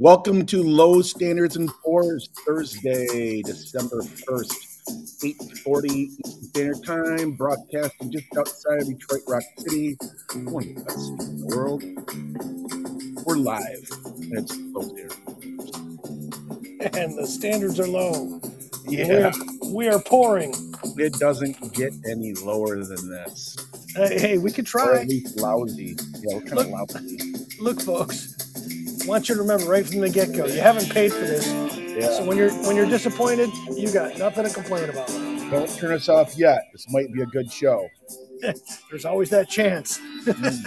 Welcome to Low Standards and Pours, Thursday, December 1st, 8.40 Eastern Standard Time, broadcasting just outside of Detroit Rock City, one of the best cities in the world. We're live, and it's Low Standards. and the standards are low. Yeah, We're, we are pouring. it doesn't get any lower than this. Hey, hey, we could Or try. at least lousy. Yeah, what kind Look. of lousy? Look, folks. I want you to remember right from the get go, you haven't paid for this. So when you're when you're disappointed, you got nothing to complain about. don't turn us off yet. This might be a good show. There's always that chance.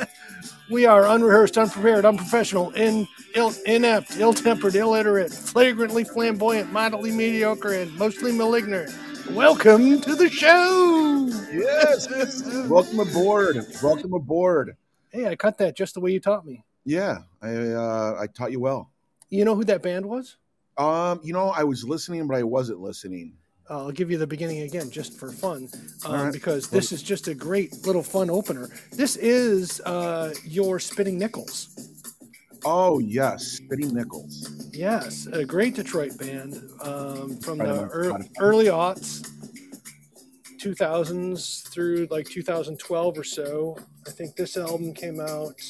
we are unrehearsed, unprepared, unprofessional, in, ill, inept, ill-tempered, illiterate, flagrantly flamboyant, mildly mediocre, and mostly malignant. Welcome to the show. Yes. Welcome aboard. Welcome aboard. Hey, I cut that just the way you taught me. Yeah, I uh, I taught you well. You know who that band was? Um, you know, I was listening, but I wasn't listening. Uh, I'll give you the beginning again just for fun, um, right. because this is just a great little fun opener. This is uh, your Spinning Nickels. Oh yes, Spitting Nickels. Yes, a great Detroit band um, from Right the on early aughts, 2000s through like 2012 or so. I think this album came out.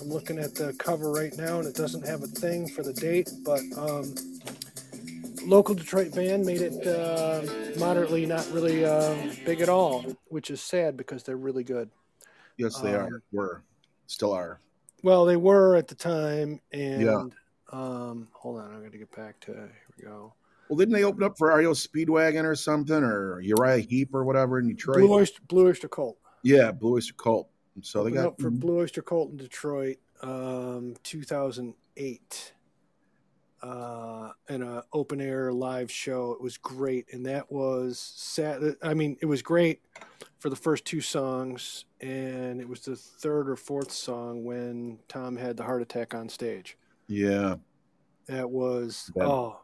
I'm looking at the cover right now, and it doesn't have a thing for the date, but um, local Detroit band made it uh, moderately not really uh, big at all, which is sad because they're really good. Yes, they Um, are. Were still are. Well, they were at the time, and Yeah. um, hold on, I'm going to get back to here we go. Well, didn't they open up for REO Speedwagon or something, or Uriah Heep or whatever in Detroit? Blue Oyster, Blue Oyster Cult. Yeah, Blue Oyster Cult. So they got up for Blue Oyster Cult in Detroit, um, 2008, uh, in a open air live show. It was great, and that was sad. I mean, it was great for the first two songs, and it was the third or fourth song when Tom had the heart attack on stage. yeah. That was Bad. oh,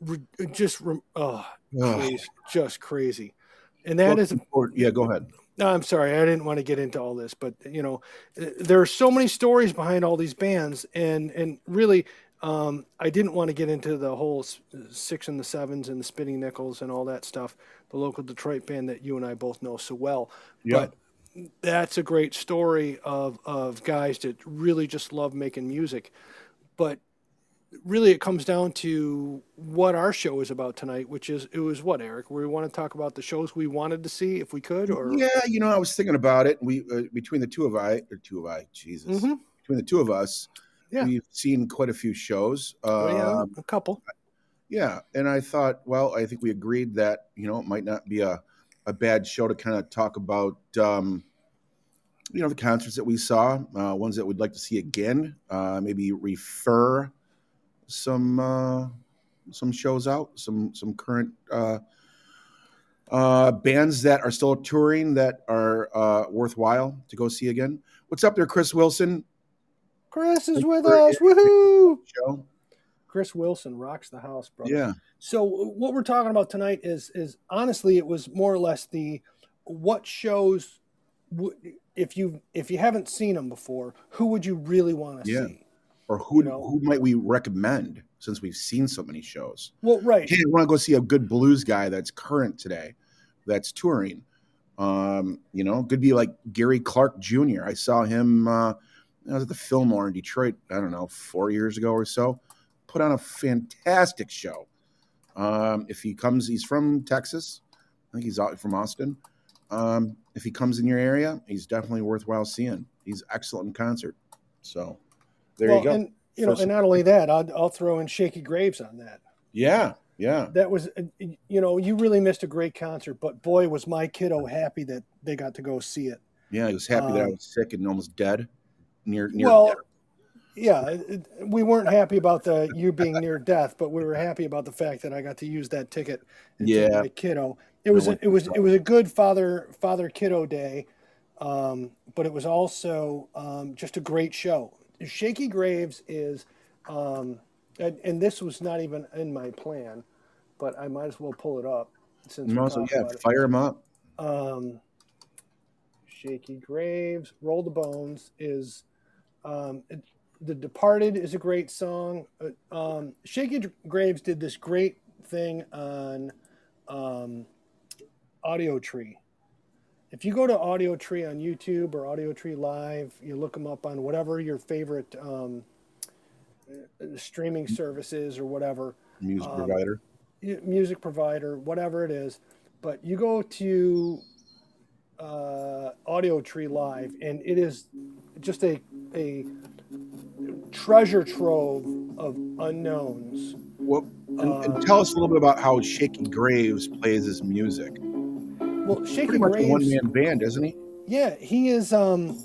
re- just rem- oh, crazy, just crazy. And that is Or- yeah. Go ahead. No, I'm sorry. I didn't want to get into all this, but you know, there are so many stories behind all these bands, and and really, um, I didn't want to get into the whole six and the sevens and the spinning nickels and all that stuff. The local Detroit band that you and I both know so well, Yeah. but that's a great story of of guys that really just love making music, but really it comes down to what our show is about tonight, which is it was what Eric. We want to talk about the shows we wanted to see if we could, or Yeah, you know, I was thinking about it. We uh, between the two of I, or two of I, Jesus, Mhm. between the two of us, Yeah. we've seen quite a few shows. Oh, yeah, Um, a couple. Yeah, and I thought, well, I think we agreed that you know it might not be a, a bad show to kind of talk about, um, you know, the concerts that we saw, uh, ones that we'd like to see again, uh, maybe refer some uh, some shows out, some some current uh, uh, bands that are still touring that are uh, worthwhile to go see again. What's up there, Chris Wilson? Chris is with us. Woohoo! Show, Chris Wilson rocks the house, bro. yeah, So what we're talking about tonight is is honestly it was more or less the what shows if you if you haven't seen them before, who would you really want to Yeah. see? Or who You know. who might we recommend since we've seen so many shows? Well, right. hey, I want to go see a good blues guy that's current today, that's touring. Um, you know, could be like Gary Clark Jr. I saw him. Uh, I was at the Fillmore in Detroit. I don't know, four years ago or so. Put on a fantastic show. Um, if he comes, he's from Texas. I think he's out from Austin. Um, if he comes in your area, he's definitely worthwhile seeing. He's excellent in concert. So there well, you go. and you know, First- and not only that, I'll, I'll throw in Shakey Graves on that. yeah, yeah. That was, uh, you know, you really missed a great concert, but boy, was my kiddo happy that they got to go see it. Yeah, he was happy that I Um, was sick and almost dead, near near well, death. yeah, it, we weren't happy about the you being near death, but we were happy about the fact that I got to use that ticket. and Yeah. my kiddo. It was it was it was a good father father kiddo day, um, but it was also um, just a great show. Shakey Graves is, um, and, and this was not even in my plan, but I might as well pull it up since we're also, yeah, fire him up. um, Shakey Graves, Roll the Bones is um, it, The Departed is a great song. Uh, um, Shakey Graves did this great thing on um, Audiotree. If you go to Audiotree on YouTube or Audiotree Live, you look them up on whatever your favorite um, uh, streaming services or whatever Music Um, provider. music provider, whatever it is. But you go to uh, Audiotree Live, and it is just a a treasure trove of unknowns. Well, and, uh, and tell us a little bit about how Shakey Graves plays his music. Well, Shakey Pretty much a Graves, one man band, isn't he? yeah, he is. Um,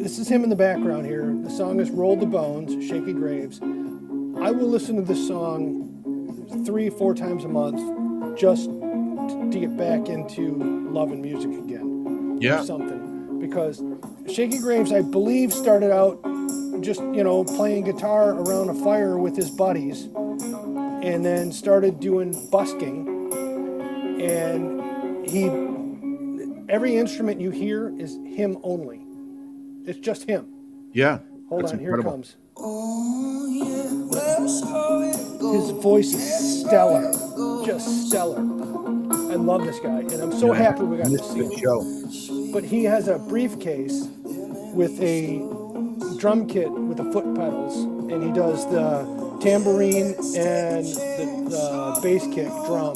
this is him in the background here. The song is "Roll the Bones," Shakey Graves. I will listen to this song three, four times a month, just to get back into loving music again. or something because Shakey Graves, I believe, started out just you know playing guitar around a fire with his buddies, and then started doing busking, and he every instrument you hear is him only. It's just him. Yeah. Hold on, here incredible. it comes. His voice is stellar, just stellar. I love this guy, and I'm so Yeah. happy we got to see him show. but he has a briefcase with a drum kit with the foot pedals, and he does the tambourine and the, the bass kick drum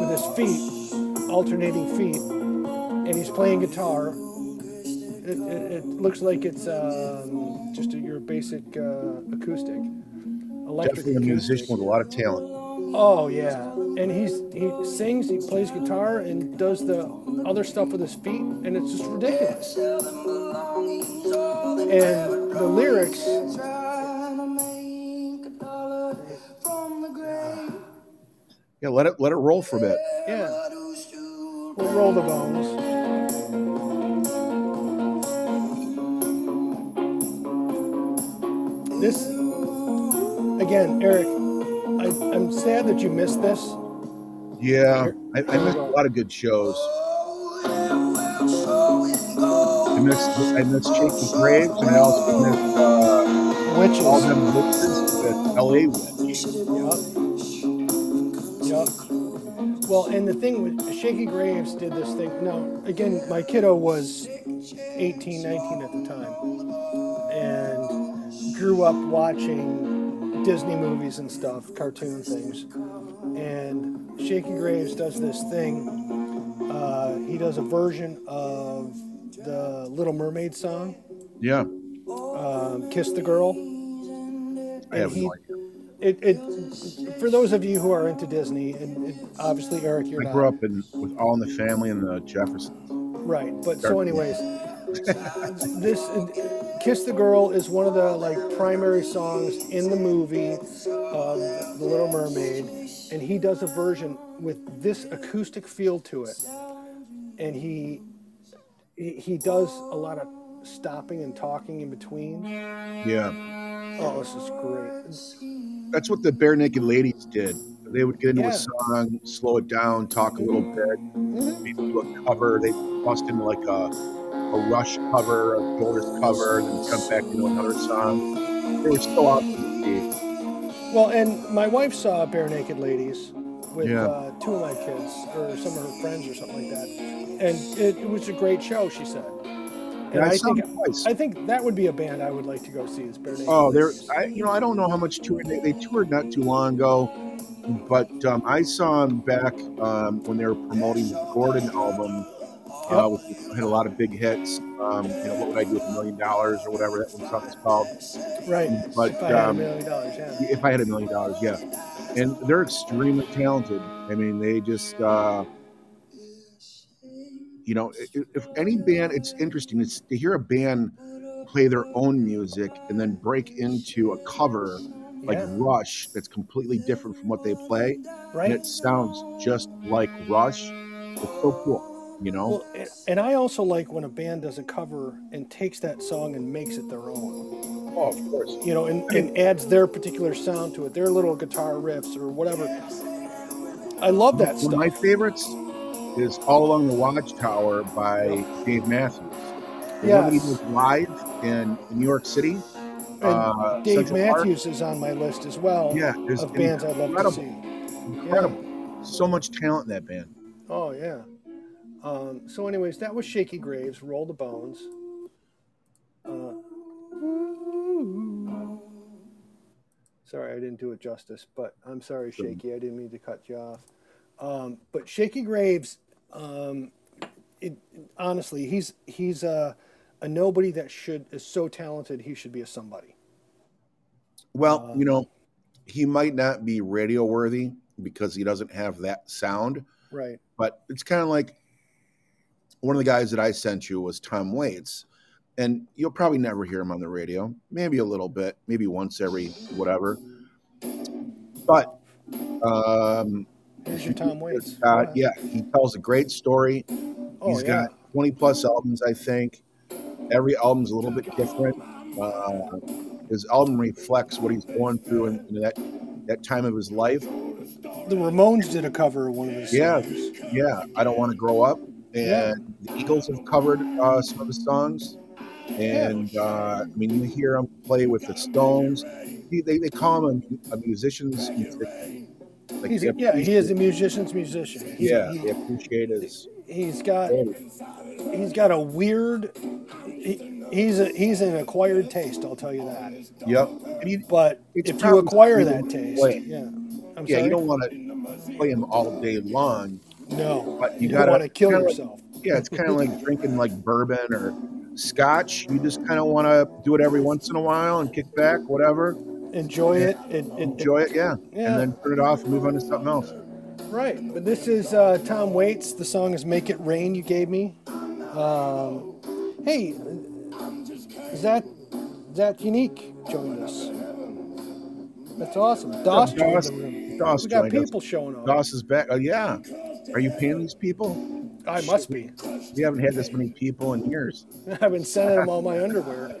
with his feet, alternating feet, and he's playing guitar. It, it, it looks like it's um, just a, your basic uh, acoustic, electric Definitely a acoustic. musician with a lot of talent. Oh yeah, and he's he sings, he plays guitar, and does the other stuff with his feet, and it's just ridiculous. And the lyrics, Yeah, let it let it roll for a bit. yeah, we'll roll the bones. This again, Eric. I, I'm sad that you missed this. Yeah, I, I missed a lot of good shows. I missed I missed Shakey Graves, and I also missed uh, Witches. all them witches with L.A. Witch. Yup. Yup. Well, and the thing with Shakey Graves did this thing. Now, again, my kiddo was 18, 19 at the time, and grew up watching Disney movies and stuff, cartoon things. And Shakey Graves does this thing. Uh, he does a version of the Little Mermaid song, Yeah, um, "Kiss the Girl." I have he- no idea. It, it for those of you who are into Disney, and, and obviously Eric, you're I not grew up in with All in the Family and the Jeffersons. right. But so, anyways, this "Kiss the Girl" is one of the like primary songs in the movie of The Little Mermaid, and he does a version with this acoustic feel to it, and he, he does a lot of stopping and talking in between. Yeah, Oh, this is great. That's what the Barenaked Ladies did. They would get into Yeah. a song, slow it down, talk a little bit, Mhm. maybe do a cover. They bust into like a, a Rush cover, a Doors cover, and then come back into another song. They were so awesome. Well, and my wife saw Barenaked Ladies with Yeah. uh, two of my kids or some of her friends or something like that, and it, it was a great show. She said, and And I, I think twice. I think that would be a band I would like to go see. Is Barenaked Oh, they're I you know I don't know how much touring they, they toured not too long ago, but um, I saw them back um, when they were promoting the Gordon album, uh, which had a lot of big hits. Um, you know, what would I do with a million dollars or whatever that one song is called? right. But if I had a um, million dollars, yeah. if I had a million dollars, yeah. And they're extremely talented. I mean, they just, uh, you know, if, if any band, it's interesting. It's to hear a band play their own music and then break into a cover like yeah, Rush that's completely different from what they play, Right. and it sounds just like Rush. It's so cool, you know. Well, and- and I also like when a band does a cover and takes that song and makes it their own. oh, of course. You know, and, and adds their particular sound to it, their little guitar riffs or whatever. I love that One stuff. my favorites is "All Along the Watchtower" by Dave Matthews. And When he was live in New York City, And uh, Dave Central Park. Matthews is on my list as well Yeah, there's of bands I'd love to see. incredible. So much talent in that band. Oh yeah. Um, so, anyways, that was Shakey Graves, Roll the Bones. Uh, sorry, I didn't do it justice, but I'm sorry, Shakey. I didn't mean to cut you off. Um, but Shakey Graves, um, it, honestly, he's he's a, a nobody that should is so talented. He should be a somebody. Well, Uh, you know, he might not be radio worthy because he doesn't have that sound, Right. but it's kind of like one of the guys that I sent you was Tom Waits. And you'll probably never hear him on the radio, maybe a little bit, maybe once every whatever. But um, Here's your Tom Waits. uh, yeah, he tells a great story. Oh, He's yeah. got 20 plus albums, I think. Every album's a little bit different. Uh, his album reflects what he's going through in, in that that time of his life. The Ramones did a cover of one of his Yeah. songs. Yeah, I don't want to grow up, and Yeah. the Eagles have covered uh, some of his songs. And uh, I mean, you hear him play with the Stones. He, they, they call him a, a musician's musician. Like He's a, yeah, he is a musician's musician. He's, Yeah, he, they appreciate his. he's got he's got a weird. He, he's a he's an acquired taste. I'll tell you that. Yep. But if you acquire that taste, play. yeah, I'm yeah, sorry. you don't want to play him all day long. no, but you you, gotta- want to kill kinda like- yourself. Yeah, it's kind of like drinking like bourbon or scotch. You just kind of want to do it every once in a while and kick back, whatever. Enjoy it. it, it Enjoy it, yeah. Yeah. And then turn it off and move on to something else. Right, but this is uh, Tom Waits. The song is "Make It Rain." You gave me. Um, hey, is that is that unique? Joined us. That's awesome. Doss joined Doss- Doss We got joined us. people showing up. Doss is back. Oh, yeah. Are you paying these people? I must be. We haven't had this many people in years. I've been sending them all my underwear.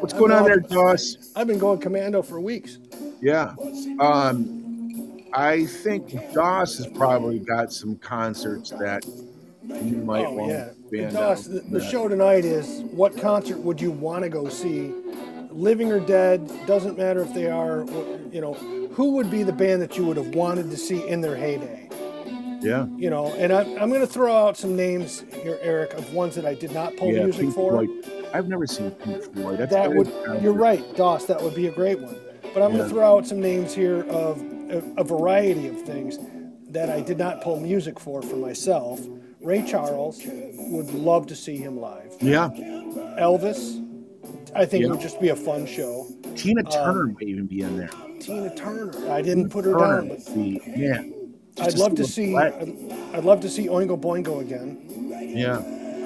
What's going on there, Doss? I've been going commando for weeks. Yeah. Um, I think Doss has probably got some concerts that you might Oh want yeah, to band Doss. The, the show tonight is what concert would you want to go see? Living or dead, doesn't matter if they are. You know, who would be the band that you would have wanted to see in their heyday? Yeah. You know, and I'm, I'm going to throw out some names here, Eric, of ones that I did not pull yeah, music Pink for. Floyd. I've never seen Pink Floyd. That's That would, you're right, Doss. That would be a great one. But I'm going to throw out some names here of a, a variety of things that I did not pull music for for myself. Ray Charles would love to see him live. Yeah. Elvis, I think Yeah. would just be a fun show. Tina Um, Turner might even be in there. Tina Turner, I didn't put her Turner down, but yeah. I'd love to see. I'd, love to see Oingo Boingo again. Yeah.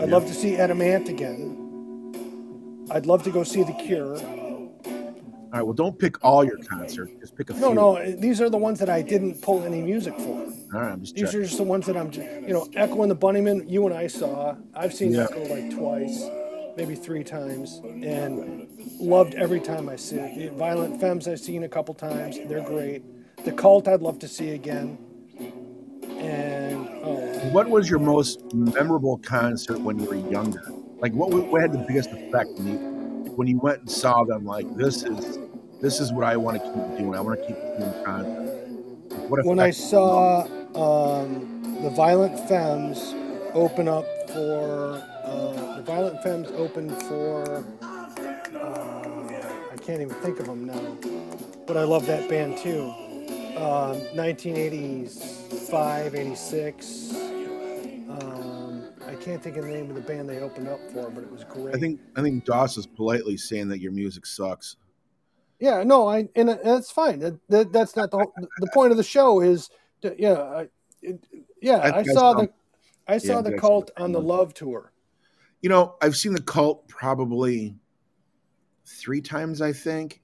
I'd love to see Adam Ant again. I'd love to go see The Cure. All right. Well, don't pick all your concerts. Just pick a No, few. no, no. these are the ones that I didn't pull any music for. All right. I'm just These checking. are just the ones that I'm, you know, Echo and the Bunnymen. You and I saw. I've seen Yeah. Echo like twice, maybe three times, and loved every time I see it. Violent Femmes I've seen a couple times. They're great. The Cult I'd love to see again. What was your most memorable concert when you were younger? Like, what, what had the biggest effect when you when you went and saw them? Like, this is this is what I want to keep doing. I want to keep doing concerts. What when I saw um, the Violent Femmes open up for uh, the Violent Femmes open for uh, I can't even think of them now, but I love that band too. Um, 1985, 86. Um, I can't think of the name of the band they opened up for, but it was great. I think I think Doss is politely saying that your music sucks. Yeah, no, I and that's fine. That, that that's not the whole, the point of the show. Is to, yeah, I, it, yeah. I I, saw the I saw yeah, the cult on the. Love tour. You know, I've seen the cult probably three times, I think.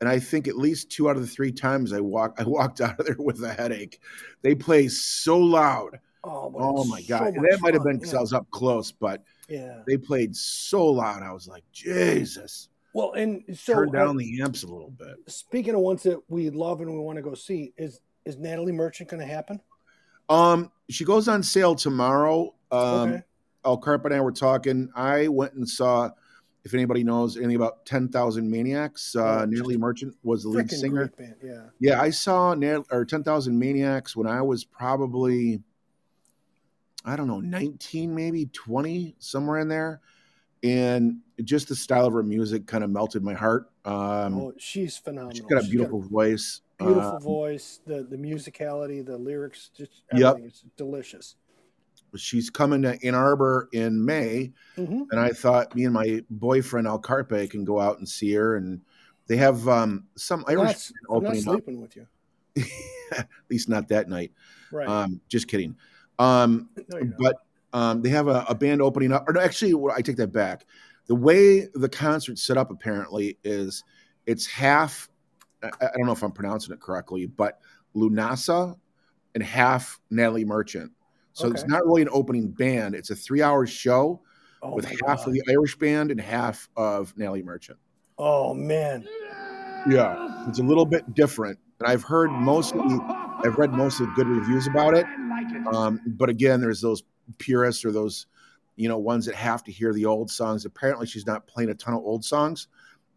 And I think at least two out of the three times I walk I walked out of there with a headache. They play so loud. Oh, Oh my so god. And that might have been because yeah. I was up close, but Yeah. they played so loud. I was like, Jesus. Well, and so Turn down uh, the amps a little bit. speaking of ones that we love and we want to go see, is is Natalie Merchant going to happen? Um, she goes on sale tomorrow. Um okay. El Carp and I were talking. I went and saw if anybody knows anything about Ten Thousand Maniacs, uh, Oh, Natalie Merchant was the lead singer. band. Yeah. Yeah, I saw Nat- or Ten Thousand Maniacs when I was probably, I don't know, nineteen, maybe twenty, somewhere in there, and just the style of her music kind of melted my heart. Um, oh, she's phenomenal. she's got a beautiful voice. beautiful Uh, voice. The the musicality, the lyrics, just Yep. everything is delicious. She's coming to Ann Arbor in May, hmm and I thought me and my boyfriend Al Carpe can go out and see her. And they have um, some Irish not, band I'm opening up. sleeping with you. At least not that night. Right. Um, just kidding. Um, no, but um, they have a, a band opening up. Or no, actually, I take that back. The way the concert's set up apparently is it's half. I, I don't know if I'm pronouncing it correctly, but Lunasa and half Natalie Merchant. So it's not really an opening band. It's a three-hour show oh, with half God. of the Irish band and half of Natalie Merchant. Oh man. Yeah, it's a little bit different, and I've heard mostly, I've read mostly good reviews about it. Um, but again, there's those purists or those, you know, ones that have to hear the old songs. Apparently, she's not playing a ton of old songs,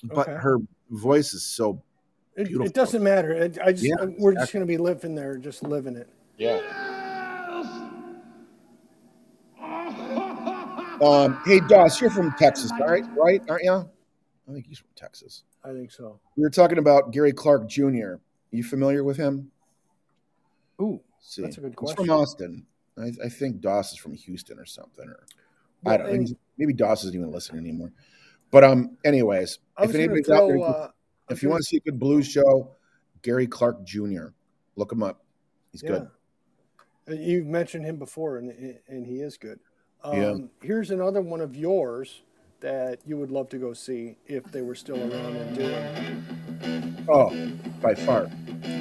but Okay. her voice is so It, Beautiful. it doesn't matter. I just Yeah, we're just gonna be living there, just living it. yeah. Um, hey, Doss, you're from Texas, right? Right? Aren't you? I think he's from Texas. I think so. We were talking about Gary Clark Jr. Are you familiar with him? Ooh, see. That's a good question. He's from. Austin. I, I think Doss is from Houston or something, or I don't know. and Maybe Doss isn't even listening anymore. But um, anyways, if anybody's out there. Uh, if you gonna- want to see a good blues show, Gary Clark Jr. Look him up. He's good. Uh, You've mentioned him before, and and he is good. Um, Yeah. Here's another one of yours that you would love to go see if they were still around and doing. Oh, by far.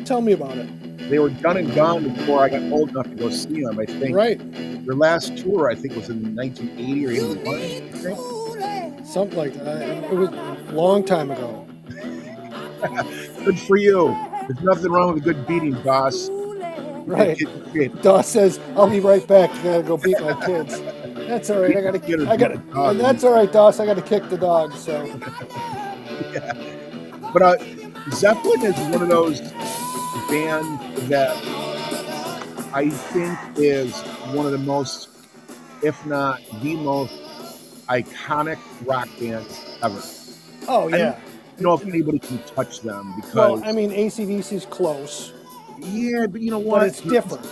Tell me about it. They were done and gone before I got old enough to go see them. I think Right, their last tour, I think, was in 1980 or 81. Something like that. It was a long time ago. Good for you. There's nothing wrong with a good beating, boss. Right. Get- Doss says, "I'll be right back. I gotta go beat my kids." That's all right. I gotta Get her I gotta. dog. That's all right, Doss. I gotta kick the dog. So But uh, Zeppelin is one of those bands that I think is one of the most, if not the most, iconic rock bands ever. Oh I yeah. don't know if anybody can touch them because, Well, I mean, ACDC's close. yeah, but you know what? it's different.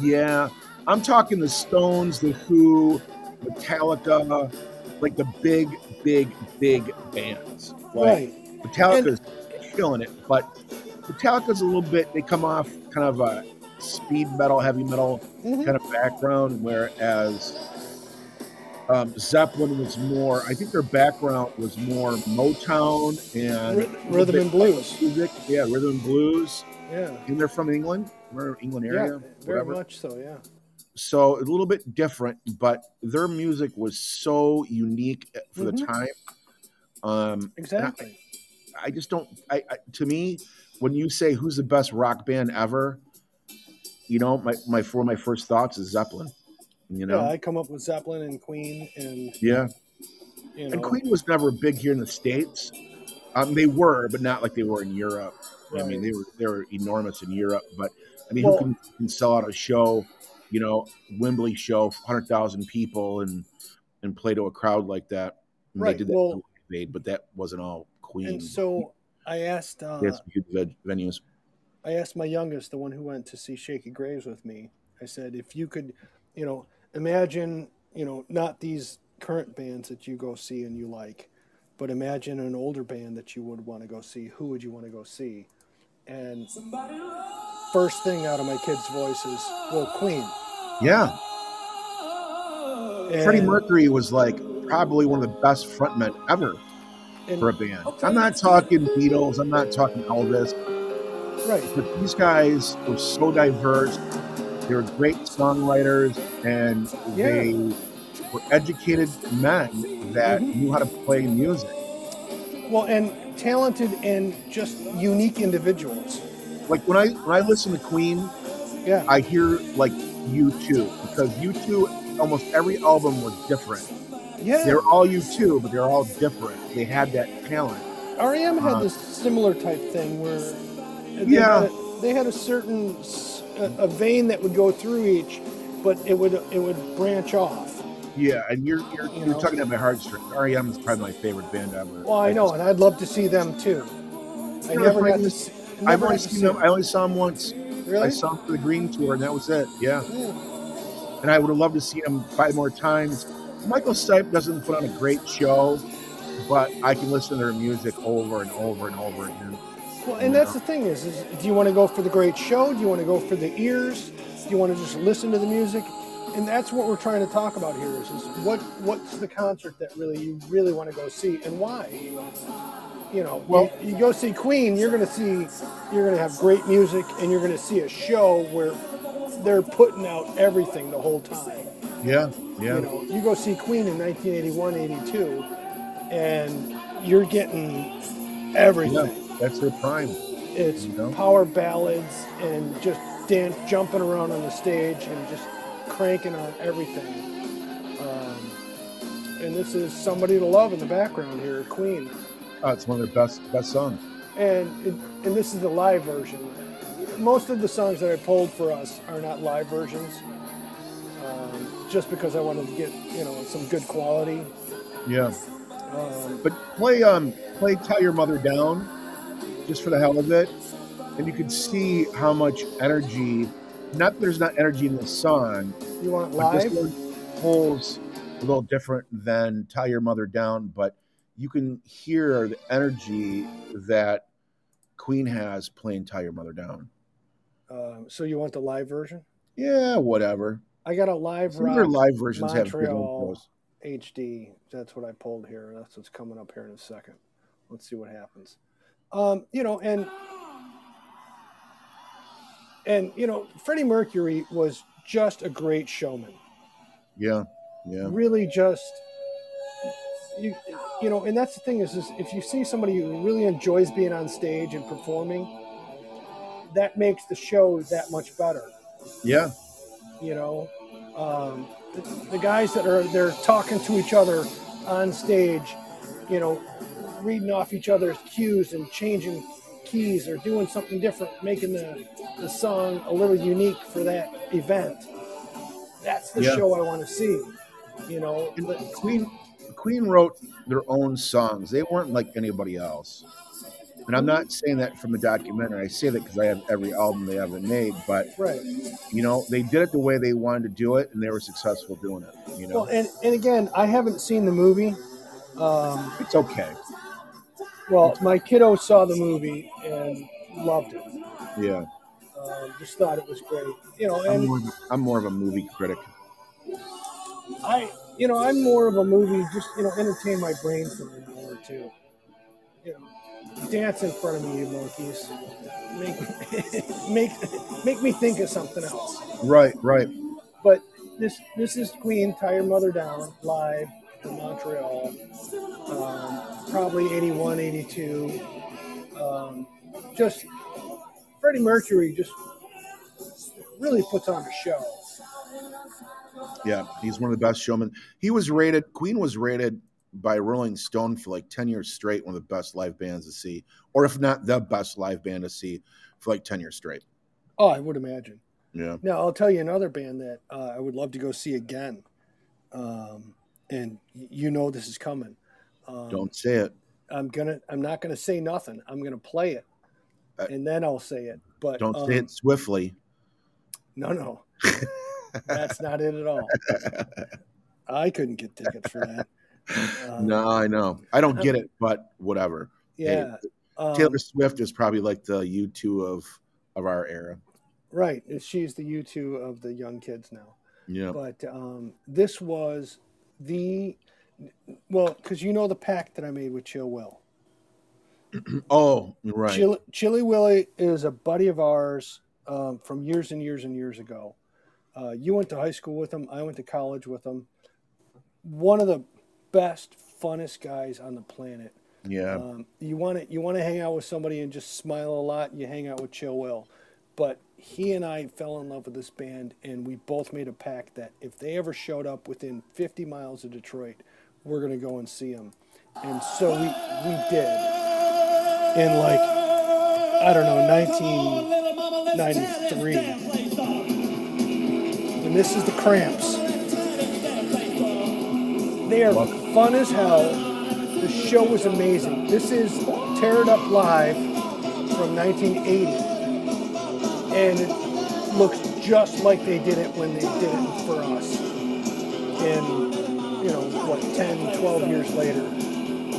Yeah, I'm talking the Stones, the Who, Metallica, like the big, big, big bands. Like, Right. Metallica's killing it, but Metallica's a little bit. They come off kind of a speed metal, heavy metal Mhm. kind of background, whereas um, Zeppelin was more. I think their background was more Motown and Ry- Rhythm and blues. music. Yeah, rhythm and blues. Yeah. And they're from England, or England Yeah. area, Very whatever. much so. Yeah. So a little bit different, but their music was so unique for the Mhm. time. Um, Exactly. I just don't. I, I to me, when you say who's the best rock band ever, you know, my my for my first thoughts is Zeppelin. You Yeah, know, I come up with Zeppelin and Queen, and yeah. you know, And Queen was never big here in the states. Um, they were, but not like they were in Europe. I mean, they were they were enormous in Europe. But I mean, Well- who can, can sell out a show? You know, Wembley show, hundred thousand people, and and play to a crowd like that. And Right, They did that, well- in Live Aid, but that wasn't all Queen. and so I asked. Uh, They had some huge venues. I asked my youngest, the one who went to see Shakey Graves with me. I said, if you could, you know, imagine, you know, not these current bands that you go see and you like, but imagine an older band that you would want to go see. Who would you want to go see? And first thing out of my kid's voices, well, Queen. Yeah, And, Freddie Mercury was like probably one of the best frontmen ever and- for a band. I'm not talking Beatles. I'm not talking Elvis. right. But these guys were so diverse. They were great songwriters, and they were educated men that Mhm. knew how to play music. Well, and talented and just unique individuals. Like when I when I listen to Queen, Yeah. I hear like U2 because U2 almost every album was different. Yeah. They're all you too, but they're all different. They had that talent. REM had Uh, this similar type thing where they, Yeah. had, a, they had a certain a, a vein that would go through each, but it would it would branch off. Yeah, and you're you're, You you're talking about my heartstrings. REM is probably my favorite band ever. Well, I know, and I'd love to see them too. I never got to see. I've only seen see them. I only saw him once. Really? I saw him for the Green tour, and that was it. Yeah, Yeah. and I would have loved to see him five more times. Michael Stipe doesn't put on a great show, but I can listen to their music over and over and over again. Well, and that's the thing is, is do you want to go for the great show? Do you want to go for the ears? Do you want to just listen to the music? And that's what we're trying to talk about here is, is what what's the concert that really you really want to go see and why? You know, Well- you, you go see Queen, you're going to see you're going to have great music and you're going to see a show where they're putting out everything the whole time. Yeah, yeah, You know, you go see Queen in 1981, 82 and you're getting everything. yeah. That's their prime. It's You know? power ballads and just dance, jumping around on the stage and just cranking on everything. Um, and this is somebody to love in the background here, Queen. Oh, it's one of their best best songs. And it, and this is the live version. Most of the songs that I pulled for us are not live versions, um, just because I wanted to get you know some good quality. Yeah, Um, but play um play "Tie Your Mother Down" just for the hell of it, and you can see how much energy. Not that there's not energy in the song, you want but this live? one pulls a little different than "Tie Your Mother Down," but you can hear the energy that Queen has playing "Tie Your Mother Down." Um, so you want the live version? Yeah, whatever. I got a live Some rock. live versions have Montreal. intros. HD. That's what I pulled here. That's what's coming up here in a second. Let's see what happens. Um, you know, and and you know, Freddie Mercury was just a great showman. Yeah, yeah, Really, just you you know, and that's the thing is, is if you see somebody who really enjoys being on stage and performing, that makes the show that much better. yeah. you know um, the, the guys that are they're talking to each other on stage you know reading off each other's cues and changing keys or doing something different making the, the song a little unique for that event that's the Yeah. show i want to see you know And Queen Queen wrote their own songs. They weren't like anybody else. And I'm not saying that from a documentary. I say that because I have every album they ever made. But right you know, they did it the way they wanted to do it, and they were successful doing it. You know, well and, and again i haven't seen the movie um, it's okay. well my kiddo saw the movie and loved it Yeah, um, just thought it was great you know I'm and more, of a, I'm more of a movie critic. I, you know, I'm more of a movie, just you know, entertain my brain for an hour or two. You know, dance in front of me, you monkeys. Make, make, make me think of something else. Right, right. But this, this is Queen, Tie Your Mother Down, live in Montreal. Um, probably 81, 82. Um, just Freddie Mercury just really puts on a show. Yeah, he's one of the best showmen. He was rated. Queen was rated by Rolling Stone for like ten years straight, one of the best live bands to see, or if not the best live band to see for like ten years straight. Oh, I would imagine. Yeah, Now I'll tell you another band that uh, I would love to go see again, um, and you know this is coming. Um, don't say it. I'm gonna. I'm not gonna say nothing. I'm gonna play it, Uh, and then I'll say it. But Don't um, say it swiftly. No, no, that's not it at all. I couldn't get tickets for that. Um, no, I know. I don't get it, but whatever. Yeah. Um, Taylor Swift is probably like the U two of of our era. right. She's the U two of the young kids now. Yeah, But um, this was the well, because you know the pact that I made with Chill Will. Oh, right. Chili, Chili Willie is a buddy of ours um, from years and years and years ago. Uh, you went to high school with him. I went to college with him. One of the best, funnest guys on the planet. yeah, Um, you want to you want to hang out with somebody and just smile a lot. You hang out with Chill Will, but he and I fell in love with this band, and we both made a pact that if they ever showed up within 50 miles of Detroit, we're gonna go and see them. and so we we did. In like I don't know 1993, and this is the Cramps. They are fun as hell. The show was amazing. This is Tear It Up Live from 1980. And it looks just like they did it when they did it for us. And, you know, what, 10, 12 years later.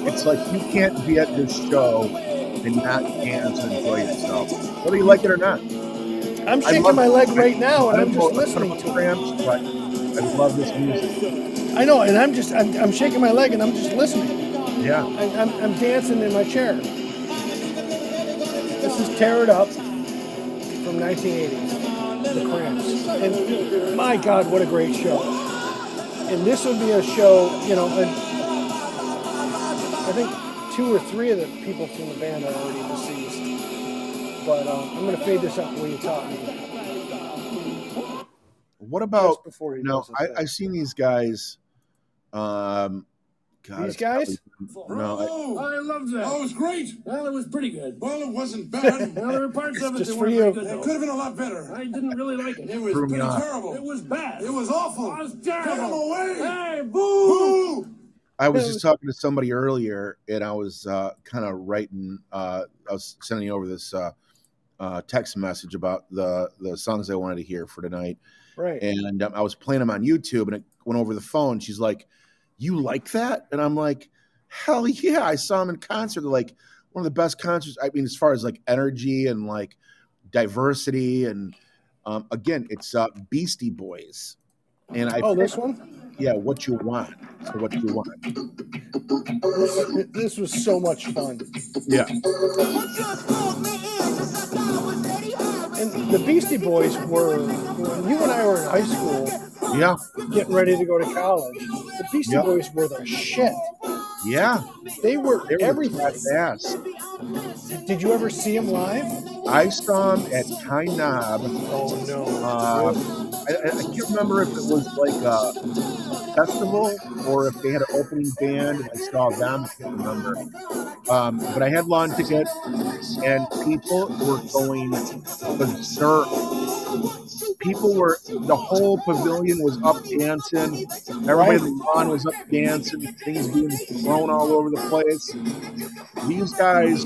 It's like you can't be at this show and not dance and enjoy yourself, whether you like it or not. I'm shaking my leg right now and I'm just listening to it. Cramps, but I love this music. I know, and I'm just, I'm, I'm shaking my leg and I'm just listening. Yeah. I'm, I'm, I'm dancing in my chair. This is Tear It Up from 1980, The Cramps. And my God, what a great show. And this would be a show, you know, and I think two or three of the people from the band are already deceased. But um, I'm going to fade this up the way you taught me. What about Just before he you know? I, I've seen these guys. Um, God, These guys? probably- no, I, Oh, I loved that. oh, it was great. Well, it was pretty good. Well, it wasn't bad. Well, there were parts of it that weren't you. good. It could have been a lot better. I didn't really like it. It was pretty terrible. It was bad. It was awful. It was Get terrible. him away. Hey, boo! Boo! I was just talking to somebody earlier, and I was uh, kind of writing. Uh, I was sending you over this uh, uh, text message about the the songs I wanted to hear for tonight, Right. and um, I was playing them on YouTube, and it went over the phone. She's like, "You like that?" And I'm like, "Hell yeah!" I saw them in concert. They're like one of the best concerts. I mean, as far as like energy and like diversity, and um, again, it's uh, Beastie Boys, and I Oh, this one? yeah, what you want. So what you want? This was so much fun. Yeah. The Beastie Boys were, when you and I were in high school Yeah, getting ready to go to college, the Beastie Yep. Boys were the shit. yeah. They were They were everything. Ass. Did you ever see them live? I saw them at Pine Knob. Oh, no. Uh, I, I can't remember if it was like a festival or if they had an opening band and I saw them. I can't remember. Um, but I had lawn ticket, and people were going berserk. People were the whole pavilion was up dancing. Everybody in the lawn was up dancing. Things being thrown all over the place. These guys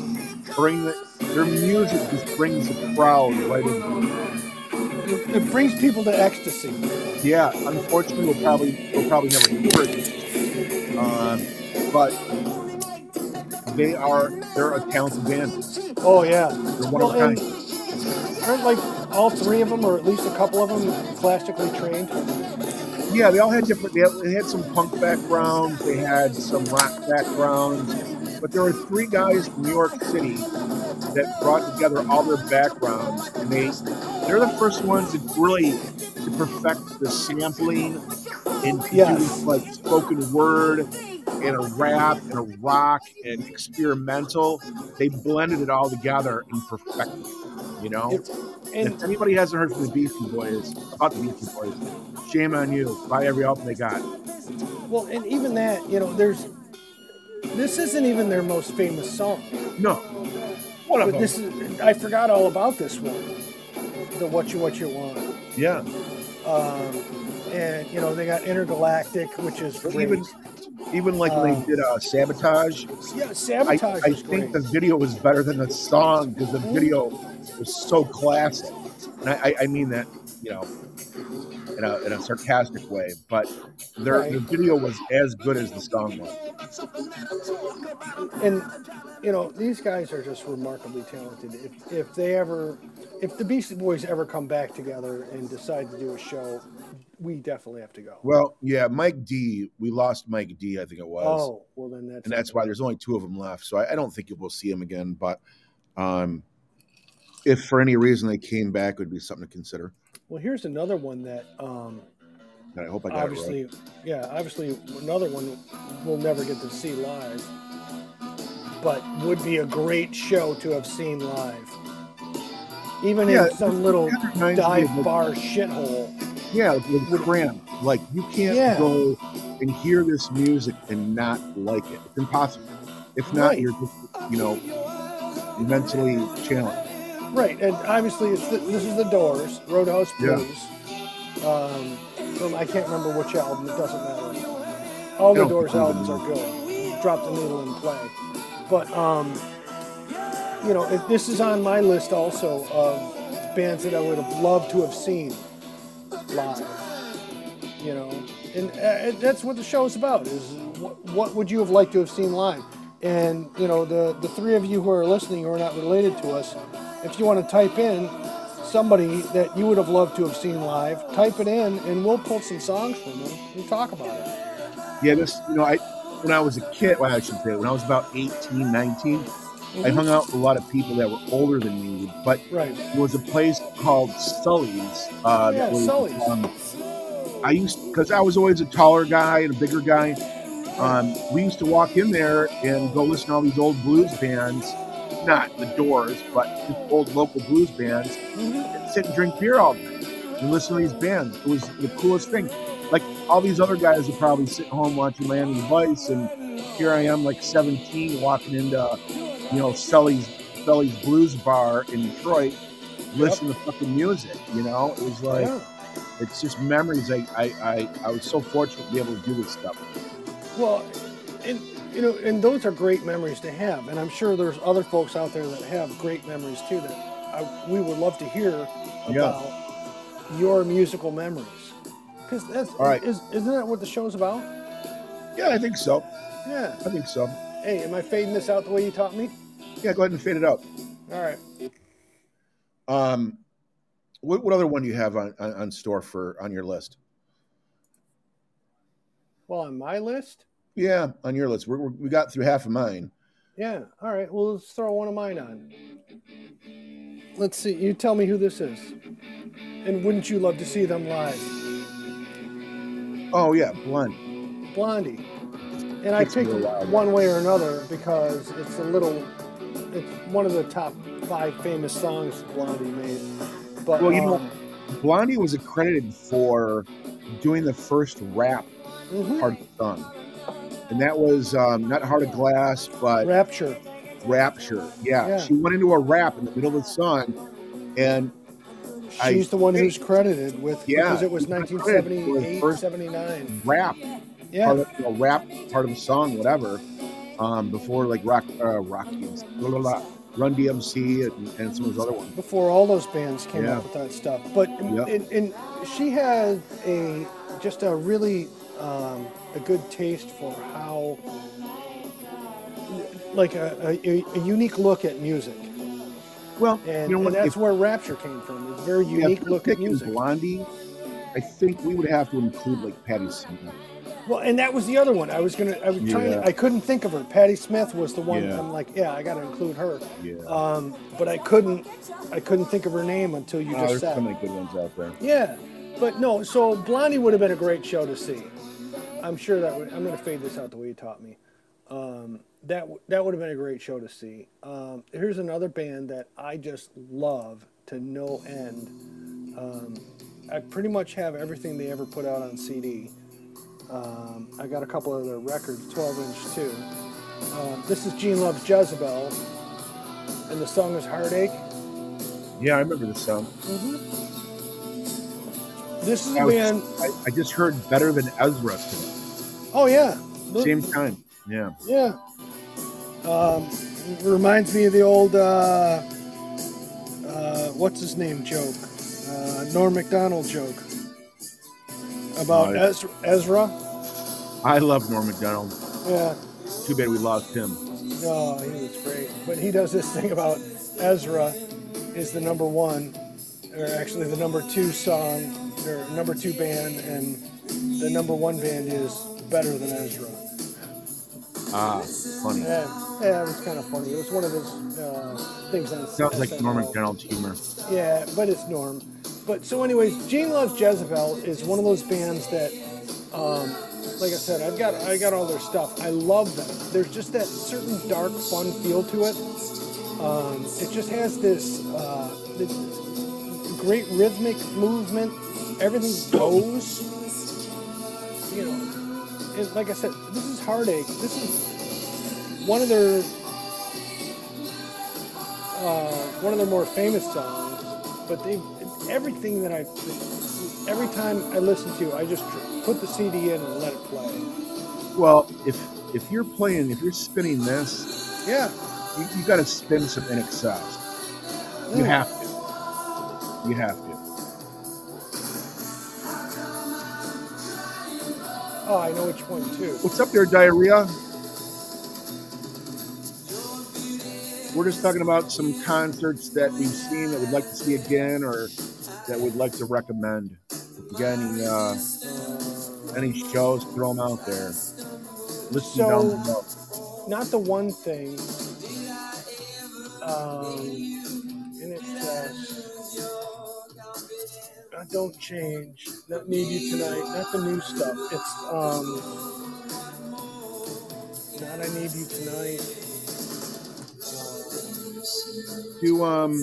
bring the, their music just brings the crowd right in. It, it brings people to ecstasy. Yeah, unfortunately, we'll probably we'll probably never hear it. Um, but they are they're a talented band. Oh, yeah. they're one well, of a kind. Aren't like all three of them, or at least a couple of them, classically trained? Yeah, they all had different. They had, they had some punk backgrounds. They had some rock backgrounds. But there were three guys from New York City that brought together all their backgrounds, and they they're the first ones to really to perfect the sampling and Yes. do like spoken word and a rap and a rock and experimental. They blended it all together and perfected it. You know. It- And and if anybody hasn't heard from the Beastie Boys, about the Beastie Boys, shame on you. Buy every album they got. well, and even that, you know, there's this isn't even their most famous song. No. One of But them. this is I forgot all about this one. The What You What You Want. yeah. Um, and you know they got Intergalactic, which is great. even even like when Uh, they did uh, Sabotage, yeah, I, Sabotage I was think great. the video was better than the song because the video was so classic. And I, I, I mean that, you know, in a, in a sarcastic way, but their, Right. the video was as good as the song was. and you know these guys are just remarkably talented. If if they ever, if the Beastie Boys ever come back together and decide to do a show, we definitely have to go. Well, yeah, Mike D, we lost Mike D, I think it was. Oh, well then that's and that's why there's only two of them left. So I, I don't think we'll see him again. But um, if for any reason they came back, it would be something to consider. Well, here's another one that um, I hope I got it right. obviously, yeah, obviously another one we'll never get to see live, but would be a great show to have seen live. Even Yeah, in some little That reminds me dive bar shithole. Yeah, with Cramp. Like you can't Yeah. go and hear this music and not like it. It's impossible. If not, Right. you're just, you know, mentally challenged. Right, and obviously it's the, this is the Doors, Roadhouse Yeah. Blues. Um, from I can't remember which album. It doesn't matter. All the Doors albums are good. Drop the needle and play. But um, you know, it, this is on my list also of bands that I would have loved to have seen live. You know, and uh, that's what the show is about: is what, what would you have liked to have seen live? And you know, the the three of you who are listening who are not related to us, if you want to type in somebody that you would have loved to have seen live, type it in, and we'll pull some songs from them and talk about it. Yeah, this, you know, I when I was a kid, well, I should say, when I was about 18, 19, I hung out with a lot of people that were older than me, but Right. there was a place called Sully's. Uh, Yeah, was, Sully's. Um, I used because I was always a taller guy and a bigger guy. Um, we used to walk in there and go listen to all these old blues bands, not the Doors, but old local blues bands, and sit and drink beer all day and listen to these bands. It was the coolest thing. Like all these other guys are probably sitting home watching Miami Vice, and here I am, like 17, walking into, you know, Sully's Sully's Blues Bar in Detroit, listening to fucking music. You know, it was like Yeah. it's just memories. I, I, I, I was so fortunate to be able to do this stuff. Well, and you know, and those are great memories to have, and I'm sure there's other folks out there that have great memories too that I, we would love to hear Yeah. about your musical memories. Because that's All right. is, isn't that what the show's about? Yeah, I think so. Yeah. I think so. Hey, am I fading this out the way you taught me? Yeah, go ahead and fade it out. All right. Um, what, what other one do you have on, on, on store for on your list? Well, on my list. Yeah, on your list. We're, we're, we got through half of mine. Yeah. All right. Well, let's throw one of mine on. Let's see. You tell me who this is. And wouldn't you love to see them live? Oh yeah, Blondie. Blondie. And I Takes me picked one way or another because it's a little, it's one of the top five famous songs Blondie made. But Well, you know, um, Blondie was accredited for doing the first rap mhm, part of the song, and that was um, not Heart of Glass, but Rapture. Rapture. Yeah, Yeah. she went into a rap in the middle of the song, and I She's the one think- who's credited with Yeah, because it was she's credited for the 1978, first- 79. rap Yeah. part of you know, rap part of the song, whatever. Um, before like rock, uh, Rocky, blah, blah, blah, Run DMC, and, and some of those other ones. before all those bands came Yeah. up with that stuff. But Yep. and, and she had a just a really um, a good taste for how like a, a, a unique look at music, Well, and, you know what? that's If, where Rapture came from. It's a very unique we're look at music. Blondie, I think we would have to include like Patti Smith. Well, and that was the other one. I was gonna. I was trying. Yeah. To, I couldn't think of her. Patti Smith was the one. Yeah. I'm like, yeah, I got to include her. Yeah. Um, but I couldn't. I couldn't think of her name until you Oh, just there's said. so many good ones out there. Yeah, but no. So Blondie would have been a great show to see. I'm sure that would. I'm going to fade this out the way you taught me. Um, that that would have been a great show to see. Um, here's another band that I just love to no end. Um, I pretty much have everything they ever put out on CD. Um, I got a couple of their records, 12 inch too. Um, this is Gene Loves Jezebel, and the song is Heartache. Yeah, I remember this song. This is I, a band. I, I just heard better than Ezra today. Oh yeah, Same time. Yeah. Yeah. Um, reminds me of the old, uh, uh, what's his name joke? Uh, Norm Macdonald joke about Oh. Ezra. Ezra. I love Norm Macdonald. Yeah. Too bad we lost him. Oh, he was great. But he does this thing about Ezra is the number one, or actually the number two song, or number two band, and the number one band is better than Ezra. Ah, funny. Yeah, yeah, it was kind of funny. It was one of those uh, things on. Sounds like Norm SNL. Macdonald's humor. Yeah, but it's Norm. But so, anyways, Gene Loves Jezebel is one of those bands that, um, like I said, I've got I got all their stuff. I love them. There's just that certain dark, fun feel to it. Um, it just has this, uh, this great rhythmic movement. Everything goes. And like I said, this is Heartache. This is one of their uh, one of their more famous songs. But they everything that I every time I listen to, I just put the CD in and let it play. Well, if if you're playing, if you're spinning this, Yeah, you, you got to spin some INXS. You Mm. have to. You have to. Oh, I know which one too. What's up there, diarrhea? We're just talking about some concerts that we've seen that we'd like to see again, or that we'd like to recommend. If you got any uh, any shows, throw them out there. Listen So- down below. Not the one thing. Um, and it's uh, don't change. Not need you tonight. Not the new stuff. It's um, not I need you tonight. Do um,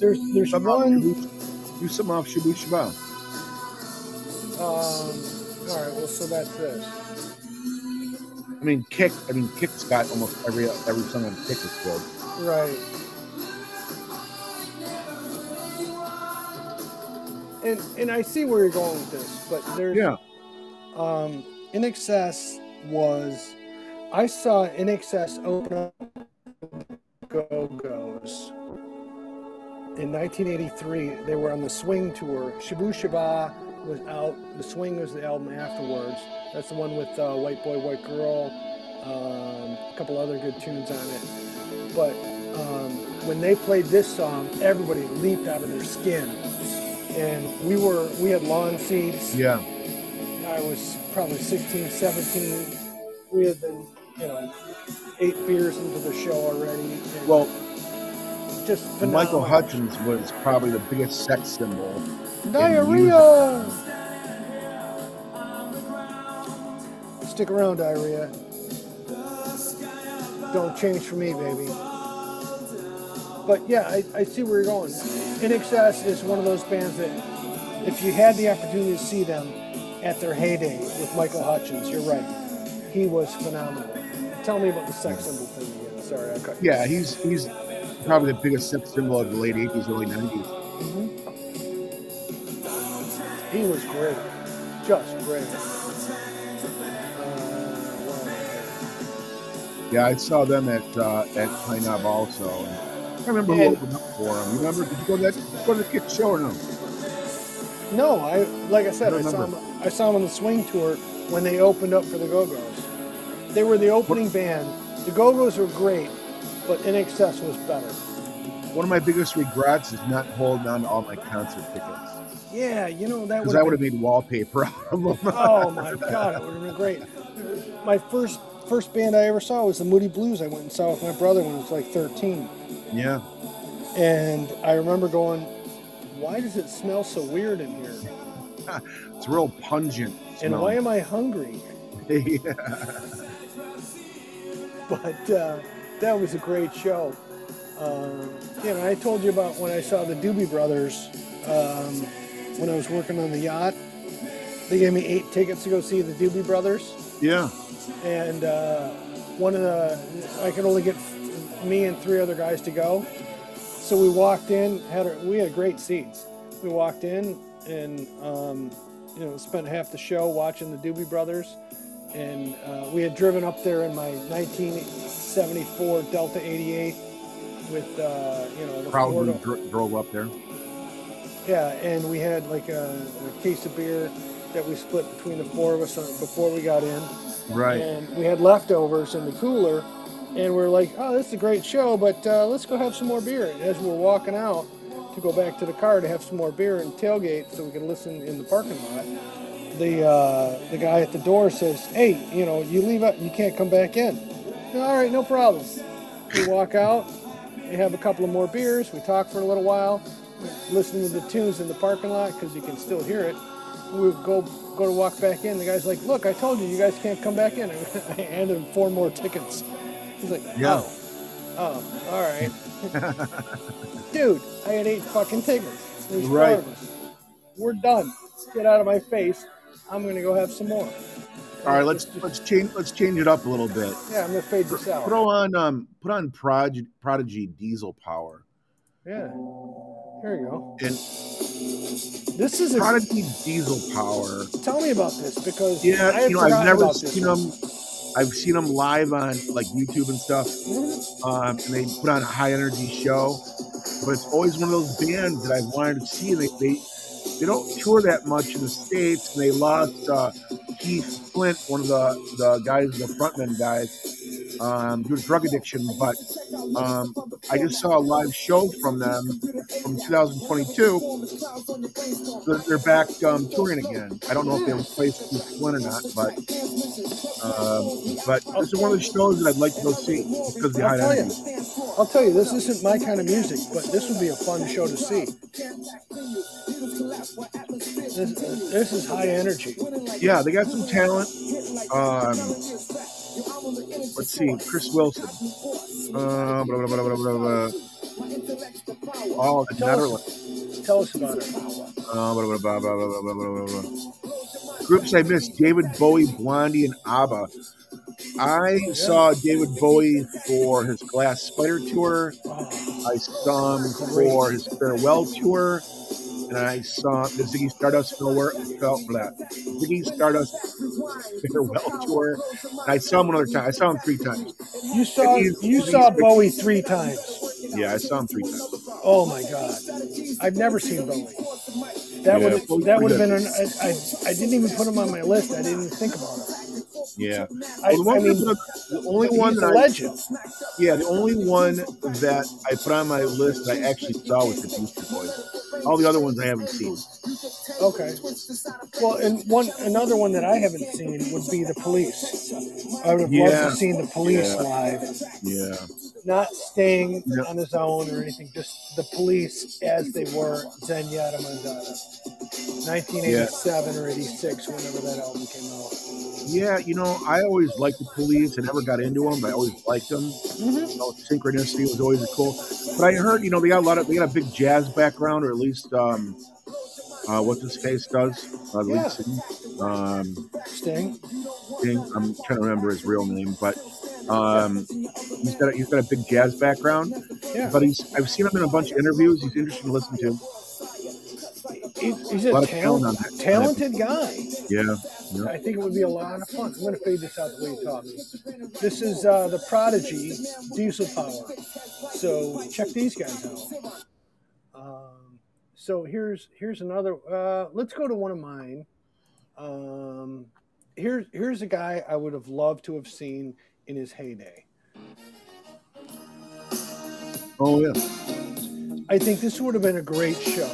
There's there's one. Shabu- do some off Shabooh Shoobah. Um, all right. Well, so that's this. I mean, Kick. I mean, Kick's got almost every every song on Kick is good. Right. And and I see where you're going with this, but there's Yeah. um INXS was I saw INXS open up Go Go's in 1983. They were on the Swing tour. Shabooh Shoobah was out. The Swing was the album afterwards. That's the one with uh, White Boy, White Girl, um, a couple other good tunes on it. But um, when they played this song, everybody leaped out of their skin. And we were we had lawn seats. Yeah. I was probably 16, 17. We had been, you know, eight beers into the show already. Well, just Michael phenomenal. Hutchence was probably the biggest sex symbol. Diarrhea! Stick around, diarrhea. Don't change for me, baby. But yeah, I, I see where you're going. INXS is one of those bands that, if you had the opportunity to see them at their heyday with Michael Hutchence, you're right. He was phenomenal. Tell me about the sex symbol thing again. Sorry, I cut you. Yeah, he's he's probably the biggest sex symbol of the late '80s, early '90s. He was great. Just great. Uh. Yeah, I saw them at uh, at Pine Knob also. And I remember who opened up for them. You remember? Did you go to that? You go to the Kick show or no? No, I like I said, I I, saw them, I saw them on the swing tour when they opened up for the Go Go's. They were the opening band. The Go Go's were great, but INXS was better. One of my biggest regrets is not holding on to all my concert tickets Yeah, you know that because would I would have made wallpaper out of them. Oh my god, it would have been great. My first first band I ever saw was the Moody Blues. I went and saw with my brother when I was like 13, yeah, and I remember going, "Why does it smell so weird in here? it's real pungent. And why am I hungry?" yeah. but uh, that was a great show. Um, you know, I told you about when I saw the Doobie Brothers um, when I was working on the yacht. They gave me eight tickets to go see the Doobie Brothers, yeah. and uh, one of the I could only get me and three other guys to go. So we walked in, had a, we had great seats. We walked in and um, you know spent half the show watching the Doobie Brothers, and uh, we had driven up there in my 1974 Delta 88 with uh, you know the Proudly drove up there. yeah, and we had like a, a case of beer that we split between the four of us on- before we got in. Right. and we had leftovers in the cooler and we are like oh this is a great show but uh, let's go have some more beer. And as we we're walking out to go back to the car to have some more beer and tailgate so we could listen in the parking lot the uh, the guy at the door says hey you know you leave out you can't come back in. All right no problem. We walk out we have a couple of more beers we talk for a little while listening to the tunes in the parking lot because you can still hear it we would go go to walk back in. The guy's like, "Look, I told you, you guys can't come back in." I handed him four more tickets. He's like, Yeah. "Oh, oh, all right, dude. I had eight fucking tickets. There's Right. four of us. We're done. Get out of my face. I'm gonna go have some more." All right, let's let's change let's change it up a little bit. Yeah, I'm gonna fade this out. Throw on um put on Prod- Prodigy Diesel Power. Yeah. Here you go. And This is a, Prodigy Diesel Power. tell me about this because Yeah, I you know, I've never seen them. I've seen them live on like YouTube and stuff. Mhm. um, and they put on a high energy show. But it's always one of those bands that I've wanted to see. They they, they don't tour that much in the states, and they lost uh, Keith Flint, one of the the guys, the frontman guys, um, due to drug addiction. But um, I just saw a live show from them from 2022. They're, they're back um, touring again. I don't know if they replaced Keith Flint or not, but um, but this is one of the shows that I'd like to go see because of the I'll high tell energy. you. I'll tell you, this isn't my kind of music, but this would be a fun show to see. This, this is high energy. Yeah, they got some talent. Um, let's see, Chris Wilson. Uh, blah, blah, blah, Oh, the tell Netherlands. Us, tell us about it. Uh, Groups I missed David Bowie, Blondie, and ABBA. I yeah. saw David Bowie for his Glass Spider tour. Oh, I saw him for his farewell tour and I saw the Ziggy Stardust farewell, Ziggy Stardust farewell tour. And I saw him one other time. I saw him three times. you saw He's- you he's saw Bowie three times. Yeah, I saw him three times. Oh my god, I've never seen Bowie. That Yeah, would that would have been an, I, I, I didn't even put him on my list. I didn't even think about it. Yeah, I, Well, the, one I mean, that- the only one that a I, legend. yeah, the only one that I put on my list that I actually saw was the Beastie Boys. All the other ones I haven't seen. Okay. Well, and one another one that I haven't seen would be the Police. I would have loved to Yeah. seen the Police Yeah. live, Yeah, not Sting Yeah. on his own or anything. Just the Police as they were. Zenyatta Mondatta, 1987 or 86, whenever that album came out. yeah. You know, I always liked the Police. I never got into them, but I always liked them. Mm-hmm. You know, synchronicity was always cool. But I heard, you know, they got a lot of they got a big jazz background, or at least um, uh, what this case does. Uh, Yeah. singer. Um, Sting. thing. I'm trying to remember his real name, but um, he's got a, he's got a big jazz background. Yeah. But he's I've seen him in a bunch of interviews. He's interesting to listen to. He's, he's A a, talent talented guy. Yeah, yeah. I think it would be a lot of fun. I'm going to fade this out the way you me. This is uh, the Prodigy Diesel Power. So check these guys out. So here's here's another. Uh, let's go to one of mine. Um, here's here's a guy I would have loved to have seen in his heyday. Oh yeah. I think this would have been a great show.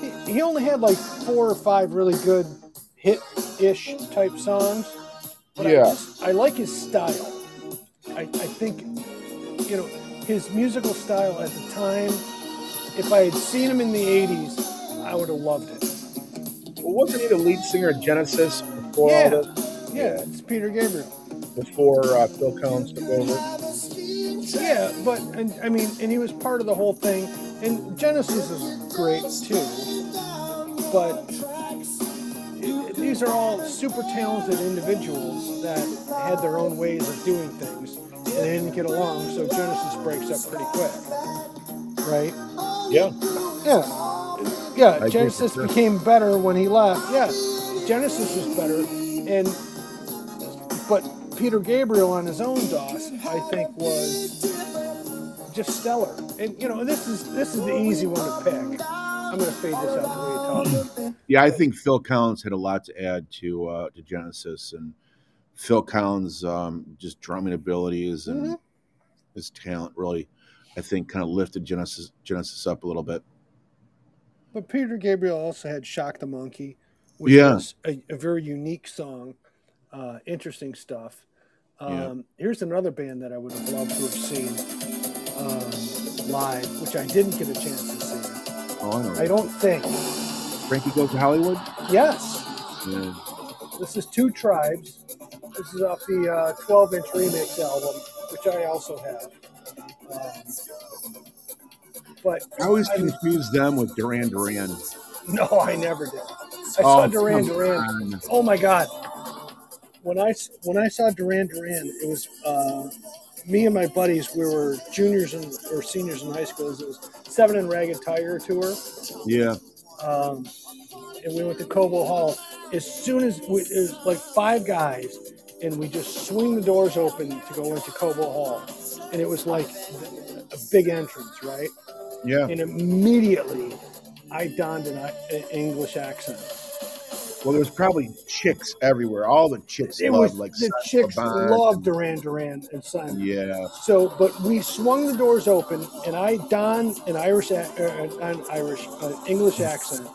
He, he only had like four or five really good hit-ish type songs. But I, Yeah. just- I like his style. I, I think, you know, his musical style at the time. If I had seen him in the '80s, I would have loved it. Well, wasn't he the lead singer of Genesis before Yeah. all this? Yeah, it's Peter Gabriel. Before uh, Phil Collins took over. Yeah, but and I mean, and he was part of the whole thing. And Genesis is great too, but it- these are all super talented individuals that had their own ways of doing things, and they didn't get along. So Genesis breaks up pretty quick, right? Yeah. Yeah, yeah. agree Genesis became better when he left. Yeah, Genesis was better, and but Peter Gabriel on his own Doss, I think, was just stellar. And you know, this is this is the easy one to pick. I'm gonna fade this out the way you talk. Yeah, I think Phil Collins had a lot to add to uh, to Genesis, and Phil Collins' um, just drumming abilities and Mhm. his talent really, I think, kind of lifted Genesis Genesis up a little bit. But Peter Gabriel also had "Shock the Monkey," which Yeah. was a, a very unique song. Uh, interesting stuff. Um, Yeah. Here's another band that I would have loved to have seen um, live, which I didn't get a chance to see. Oh, I. I don't think. Frankie goes to Hollywood. Yes, Yeah. this is Two Tribes. This is off the uh, 12 inch remix album, which I also have. Um, but I always I confuse them with Duran Duran. no, I never did. I saw Duran Duran. on. Oh my God. when I when I saw Duran Duran, it was uh, me and my buddies. We were juniors and or seniors in high school. It was Seven and Ragged Tiger tour, Yeah. um, and we went to Cobo Hall. As soon as we, it was like five guys, and we just swing the doors open to go into Cobo Hall, and it was like a big entrance, right? Yeah. And immediately, I donned an, an English accent. Well, there was probably chicks everywhere. All the chicks It loved was like the Simon chicks Levant loved Duran Duran and Simon. Yeah. So, but we swung the doors open, and I donned an Irish, uh, an Irish, uh, English accent,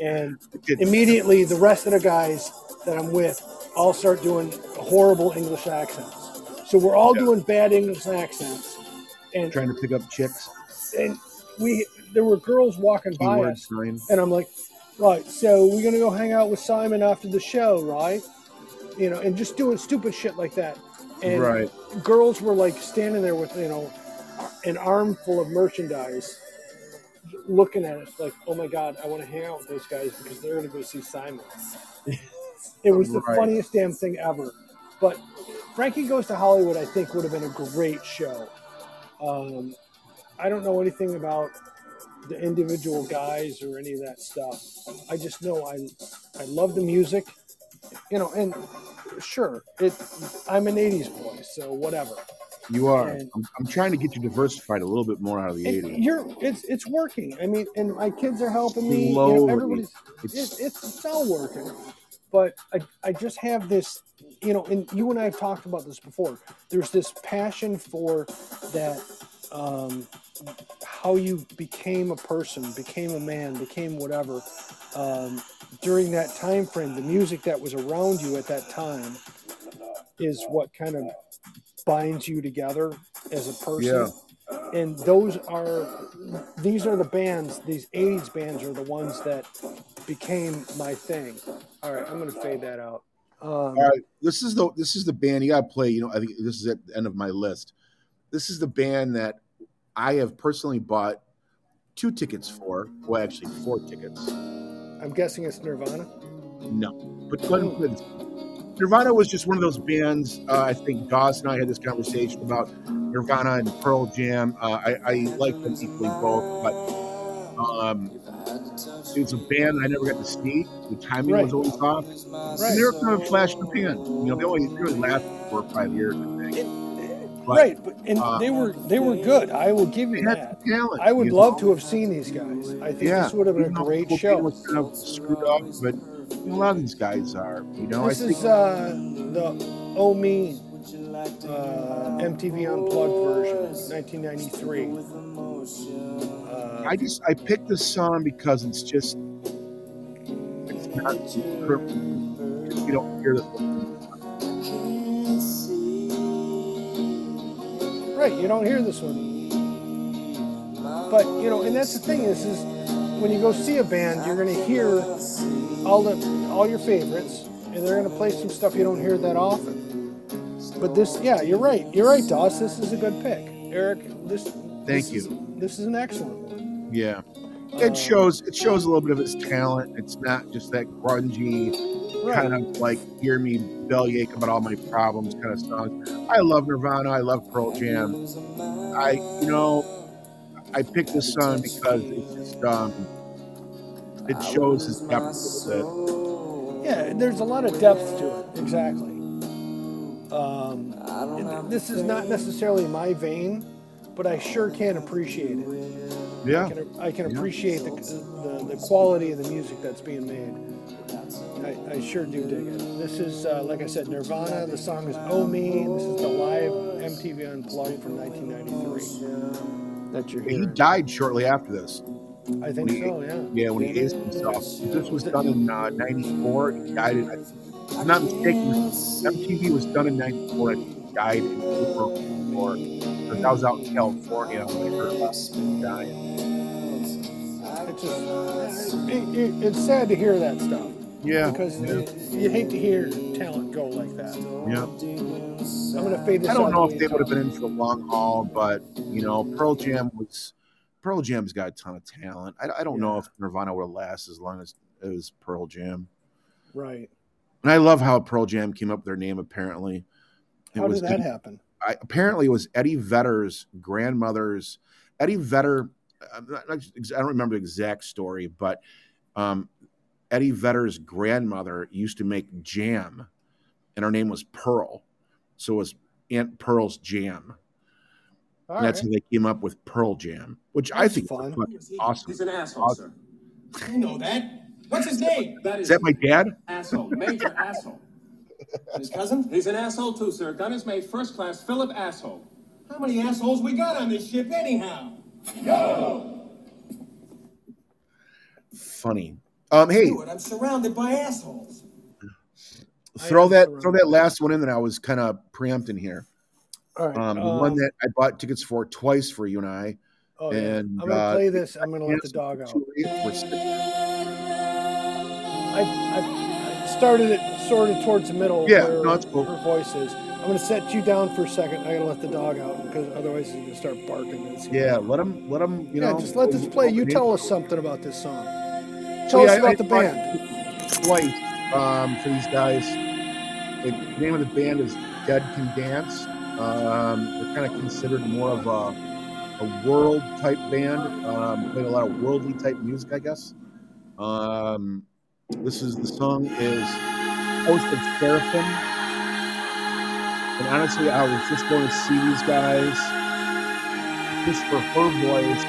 and immediately the rest of the guys that I'm with all start doing horrible English accents. So we're all Yeah. doing bad English accents, and trying to pick up chicks. And we there were girls walking by Keyword us, sign. and I'm like, right, so we're gonna go hang out with Simon after the show, right? You know, and just doing stupid shit like that. And Right. girls were like standing there with you know an armful of merchandise, looking at us like, oh my god, I want to hang out with those guys because they're gonna go see Simon. it was the Right. funniest damn thing ever. But Frankie Goes to Hollywood, I think, would have been a great show. Um, I don't know anything about the individual guys or any of that stuff. I just know I I love the music, you know, and sure, it I'm an '80s boy, so whatever. You are. And- I'm, I'm trying to get you diversified a little bit more out of the 80s. you're it's it's working. I mean, and my kids are helping me. You know, everybody's It's, it's, it's it's all working, but I I just have this, you know, and you and I have talked about this before. There's this passion for that, um, how you became a person, became a man, became whatever. Um, during that time frame, the music that was around you at that time is what kind of binds you together as a person Yeah. and those are these are the bands these 80s bands are the ones that became my thing all right i'm gonna fade that out um, all right. This is the this is the band you got to play. You know, I think this is at the end of my list. This is the band that I have personally bought two tickets for. Well, actually, four tickets. i'm guessing it's nirvana No, but and. Nirvana was just one of those bands. Uh, I think Doss and I had this conversation about Nirvana and Pearl Jam. Uh, I, I like them equally both, but um, it was a band I never got to see. The timing was always off. right And they were kind of a flash in the pan. You know, they only really lasted four or five years. But right but, and uh, they were they were good i will give you that talent. i would love know? to have seen these guys i think Yeah, this would have been a even great show kind of screwed up, but a lot of these guys are. You know, this I think is uh, the oh me uh, mtv unplugged version 1993 uh, I just I picked this song because it's just it's not perfect. You don't hear the Right, you don't hear this one. But you know, and that's the thing is, is when you go see a band, you're going to hear all the all your favorites, and they're going to play some stuff you don't hear that often. But this, yeah, you're right. You're right, Doss. This is a good pick, Eric. This. Thank this you. Is, this is an excellent one. yeah. It shows it shows a little bit of his talent. It's not just that grungy. Kind of like hear me bellyache about all my problems kind of song. I love Nirvana. I love Pearl Jam. I you know I picked this song because it's just um it shows his depth a little Yeah, there's a lot of depth to it. Exactly. Um, this is not necessarily my vein, but I sure can appreciate it. Yeah. I can, I can Yeah. appreciate the, the, the quality of the music that's being made. I, I sure do dig it. This is, uh, like I said, Nirvana. The song is Oh Me. This is the live MTV Unplugged from 1993 that you're He died shortly after this. I think he- so, yeah. Yeah, when he aced himself. This was done in uh, 94. He died in, I'm not mistaken, MTV was done in 94 and he died in April 94. Because I was out in California when I heard about him dying. It's just, it, it, it's sad to hear that stuff Yeah. because yeah. you, you hate to hear talent go like that. yeah. I'm going to fade this I don't know if they would have been in for the long haul, but, you know, Pearl Jam was. Pearl Jam's got a ton of talent. I, I don't know if Nirvana would last as long as it was Pearl Jam. Right. And I love how Pearl Jam came up with their name. Apparently, it How was did that happen? I, apparently it was Eddie Vedder's grandmother's. Eddie Vedder, not- I don't remember the exact story, but um, Eddie Vedder's grandmother used to make jam, and her name was Pearl, so it was Aunt Pearl's Jam. All And that's right. how they came up with Pearl Jam, which I That's think is fun. fucking awesome. He's an asshole, Awesome. sir. You know that. What's his name? That Is that my dad? asshole, major asshole. His cousin? He's an asshole too, sir. Gun is made first class, Philip asshole. How many assholes we got on this ship anyhow? Funny. Um, hey, I'm surrounded by assholes. throw that throw that last one in that I was kind of preempting here. All right. Um, the um, one that I bought tickets for twice for you and I. oh, yeah. and, I'm gonna uh, play this. I'm gonna let the dog out. two weeks. We're sick. I, I, I started it sort of towards the middle Yeah, where no, cool. her voice is. I'm gonna set you down for a second. I gotta let the dog out because otherwise he's gonna start barking. Yeah, let him let him. You yeah. know, just let this play. You tell us something about this song. Tell yeah, us about the band. Twice um, for these guys. The name of the band is Dead Can Dance. Um, they're kind of considered more of a a world type band. Um, playing a lot of worldly type music, I guess. Um, this is the song is Host of Seraphim. And honestly, I was just going to see these guys just for her voice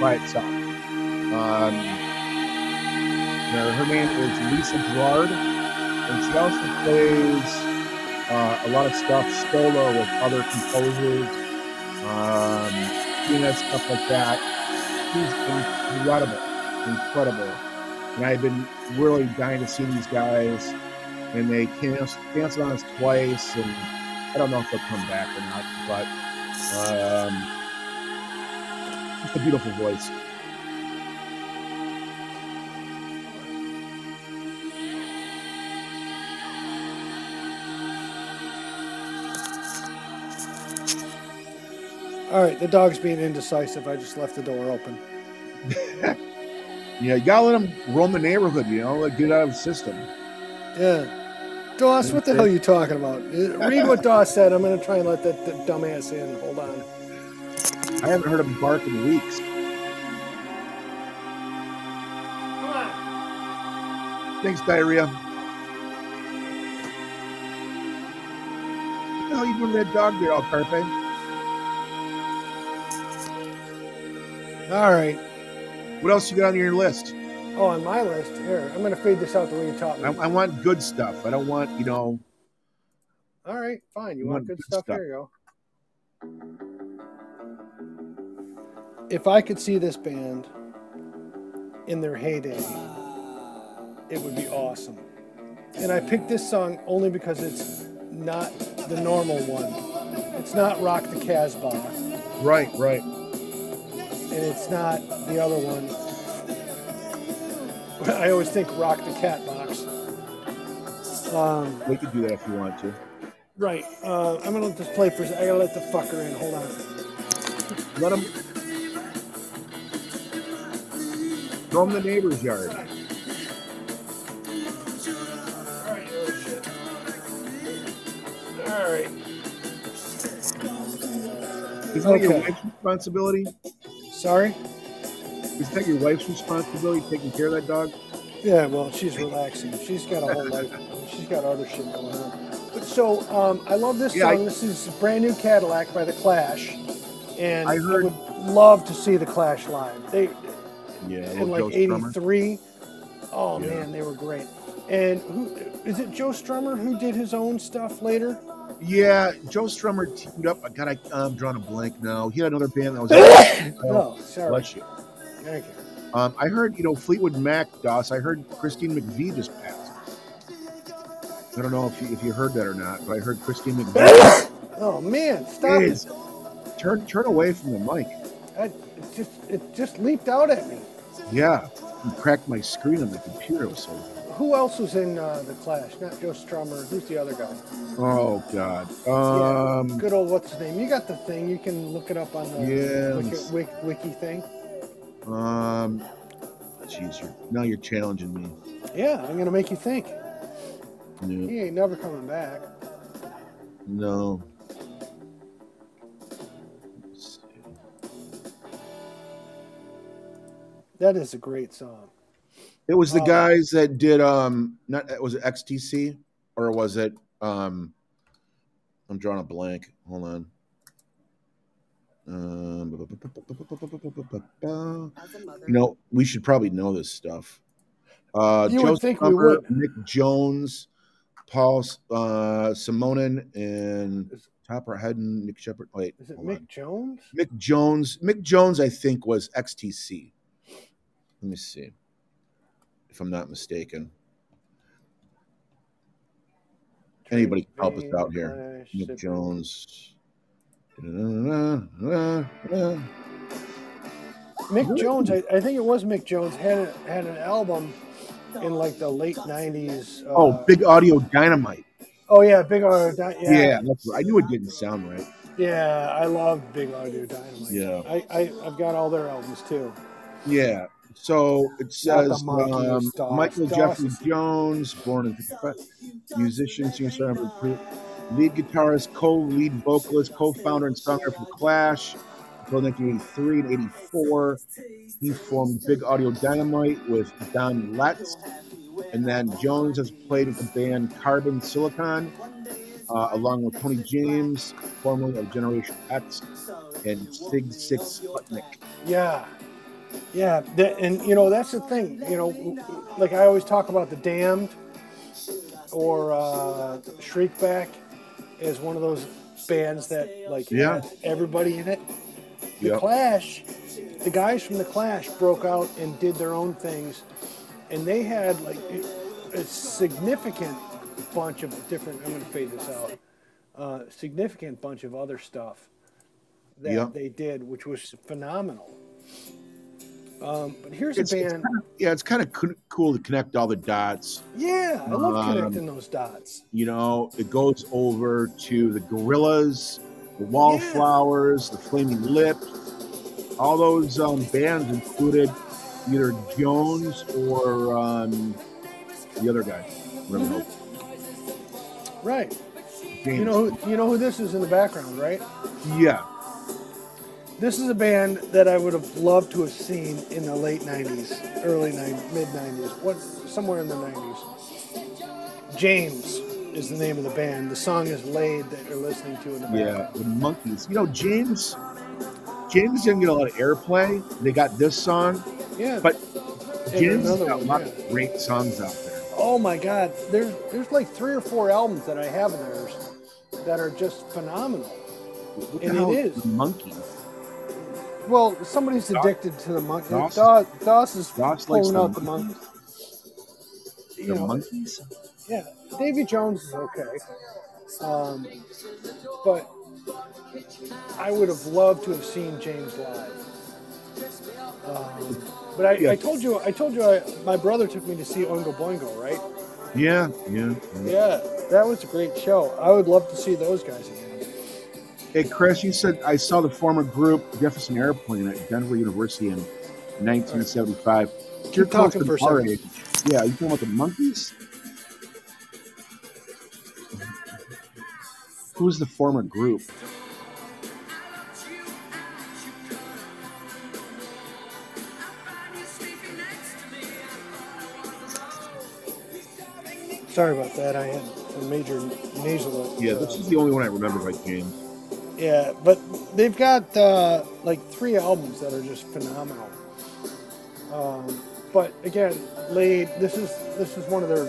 by itself. Um, you know, her name is Lisa Gerrard, and she also plays uh, a lot of stuff solo with other composers, um, pianists, stuff like that. She's incredible, incredible. And I've been really dying to see these guys, and they canceled, on us twice, and I don't know if they'll come back or not, but um, a beautiful voice. All right, the dog's being indecisive. I just left the door open. Yeah, you gotta let them roam the neighborhood, you know, like get out of the system. Yeah. Doss, what the hell are you talking about? Uh, Read what Doss said. I'm going to try and let that, that dumbass in. Hold on. I haven't heard him bark in weeks. Come on. Thanks, diarrhea. What the hell you doing to that dog there, Al Carpe? All right. What else you got on your list? Oh, on my list here, I'm going to fade this out the way you taught me. I, I want good stuff. I don't want, you know, All right, fine. You want want good good stuff? stuff. Here you go. If I could see this band in their heyday, it would be awesome. And I picked this song only because it's not the normal one. It's not Rock the Casbah, right, right. And it's not the other one. I always think Rock the Cat Box. Um, We could do that if you want to. right. Uh, I'm gonna let this play for. I gotta let the fucker in. Hold on. Let him. in the neighbor's yard. Oh shit. Alright. Isn't that your wife's responsibility? Sorry? Isn't that your wife's responsibility taking care of that dog? Yeah, well, she's relaxing. She's got a whole life. She's got other shit going on. But so, um, I love this Yeah, I- song. this is Brand New Cadillac by The Clash. And I I, heard- would love to see The Clash live. They Yeah, in like '83. Oh Yeah. man, they were great. And who is it? Joe Strummer who did his own stuff later. Yeah, Joe Strummer teamed up. I got. I, I'm drawing a blank now. He had another band that was. Oh, sorry. bless you. Thank you. Um, I heard, you know, Fleetwood Mac, Doss. I heard Christine McVie just passed. I don't know if you, if you heard that or not, but I heard Christine McVie. Oh man, stop it! is turn turn away from the mic. I, it just it just leaped out at me. Yeah, you cracked my screen on the computer. It was so. Who else was in uh, the Clash? Not Joe Strummer. Who's the other guy? Oh God. Yeah, Um. good old what's his name? You got the thing. You can look it up on the Yeah, wiki, wiki, wiki thing. Um. Jeez, you're, now you're challenging me. Yeah, I'm gonna make you think. Yeah. He ain't never coming back. No. That is a great song. It was the Oh. guys that did um not was it XTC or was it um I'm drawing a blank. Hold on. Um, you know, we should probably know this stuff. Uh, You would think we Humber, would. Nick Jones, Paul uh, Simonon, and Topper Headon, Nick Sheppard. Wait, Is it Mick on. Jones? Mick Jones. Mick Jones, I think, was XTC. Let me see, if I'm not mistaken. Anybody can help us out here. Mick Jones. Mick Jones, I, I think it was Mick Jones had a, had an album in like the late '90s. Uh, Oh, Big Audio Dynamite. Oh yeah, Big Audio Dynamite. Yeah, Yeah, that's. I knew it didn't sound right. yeah, I love Big Audio Dynamite. Yeah. I, I I've got all their albums too. Yeah. So it says um, Michael Jeffrey Jones, born in 55, musician, singer, songwriter, lead guitarist, co-lead vocalist, co-founder and songwriter for Clash. Until 1983 and 84, he formed Big Audio Dynamite with Don Letts, and then Jones has played with the band Carbon Silicon, uh, along with Tony James, formerly of Generation X, and Sigue Sigue Sputnik. Yeah, yeah, that, and you know that's the thing. You know, like I always talk about the Damned or uh, Shriekback as one of those bands that like Yeah. everybody in it. The Yep. Clash, the guys from the Clash broke out and did their own things, and they had like a significant bunch of different. I'm going to fade this out. Uh, significant bunch of other stuff that Yep. they did, which was phenomenal. Um, but here's It's, a it's band. kind of, yeah, it's kind of co- cool to connect all the dots. yeah, I love um, connecting those dots. You know, it goes over to the Gorillaz, the Wallflowers, the Flaming Lips. All those um, bands included either Jones or um, the other guy. Hell- Right. James. You know, who, you know who this is in the background, right? yeah, This is a band that I would have loved to have seen in the late '90s, early '90s, mid '90s, what somewhere in the '90s. James is the name of the band. The song is "Laid" that you're listening to in the yeah, the Monkees. You know, James. James didn't get a lot of airplay. They got this song, Yeah. but James got a lot yeah. of great songs out there. Oh my God, there's there's like three or four albums that I have of theirs that are just phenomenal. What And it is. The Monkees. Well, somebody's addicted to the monkey. Doss- Doss, Doss is Doss pulling the out the monkey. You The know, Monkees. Yeah, Davy Jones is okay, um, but I would have loved to have seen James live. Um, but I, Yeah. I told you, I told you, I, my brother took me to see Oingo Boingo, right? Yeah, yeah. yeah. Yeah, that was a great show. I would love to see those guys again. Hey, Chris, you said I saw the former group Jefferson Airplane at Denver University in 1975. You're talking for our age. Yeah, you talking about the Monkees? Who's the former group? Sorry about that. I had a major nasal. Yeah, this is the only one I remember by James. Yeah, but they've got uh, like three albums that are just phenomenal. Um, but again, Laid. This is this is one of their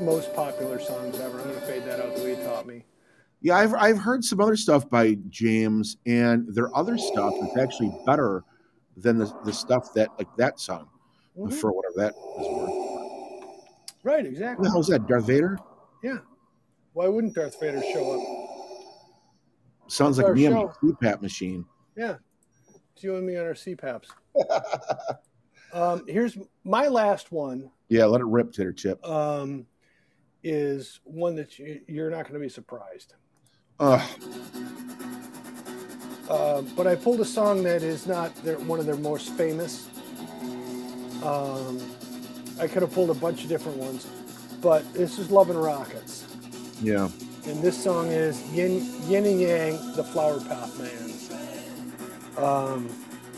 most popular songs ever. I'm gonna fade that out the way you taught me. Yeah, I've I've heard some other stuff by James, and their other stuff is actually better than the, the stuff that like that song Mhm. for whatever that is worth. Right, exactly. the hell is that? Darth Vader? Yeah. Why wouldn't Darth Vader show up? Sounds like me on my show. CPAP machine. Yeah, it's you and me on our CPAPs. um, here's my last one. Yeah, let it rip, Titter Chip. Um, is one that you, you're not going to be surprised. Ugh. Uh, but I pulled a song that is not their, one of their most famous. Um, I could have pulled a bunch of different ones, but this is Love and Rockets. Yeah. And this song is Yin, Yin and Yang, the Flowerpot Man. Um,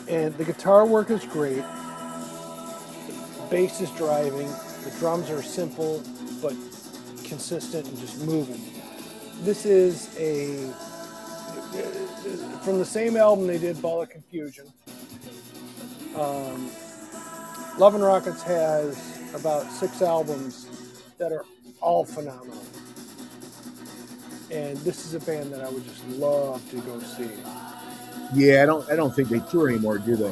and the guitar work is great. The bass is driving. The drums are simple but consistent and just moving. This is a from the same album they did Ball of Confusion. Um, Love and Rockets has about six albums that are all phenomenal. And this is a band that I would just love to go see. Yeah, I don't I don't think they tour anymore, do they?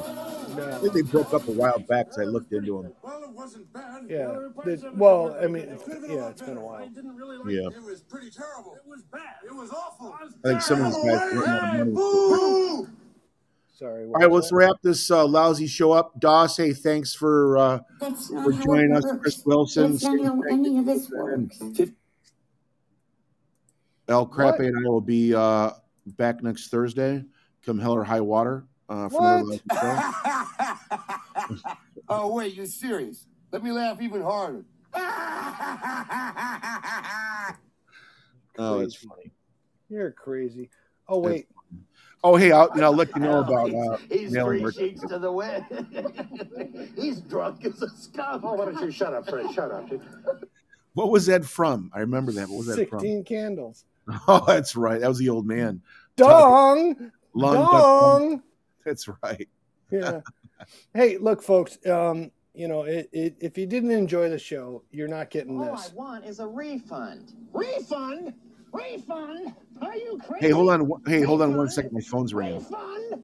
No. I think they broke up a while back because I looked into them. Well, it wasn't bad. Yeah. There were parts This- of it well, I mean, it yeah, it's been a while. I didn't really like Yeah. it. It was pretty terrible. It was bad. It was awful. I think some of these guys earn more money. Boo! Sorry. All right, let's wrap this uh, lousy show up. Doss, hey, thanks for uh, for joining us. Chris Wilson. That's not how any of this works. El Crappe and I will be uh, back next Thursday, come hell or high water. Uh, for What? lousy oh, wait, you're serious? Let me laugh even harder. Oh, it's funny. You're crazy. Oh wait, Oh, hey, I'll, you I'll let you know about uh, He's mailing three merch. sheets to the wind. He's drunk as a skunk. Oh, why don't you shut up, Fred? Shut up. What was that from? I remember that. What was that from? sixteen candles. From? Oh, that's right. That was the old man. Dong, Lung, dong. That's right. Yeah. hey, look, folks. Um, you know, it, it, if you didn't enjoy the show, you're not getting this. All I want is a refund. Refund? Refund? Are you crazy? Hey, hold on. Hey, hold on one second. My phone's ringing. Refund?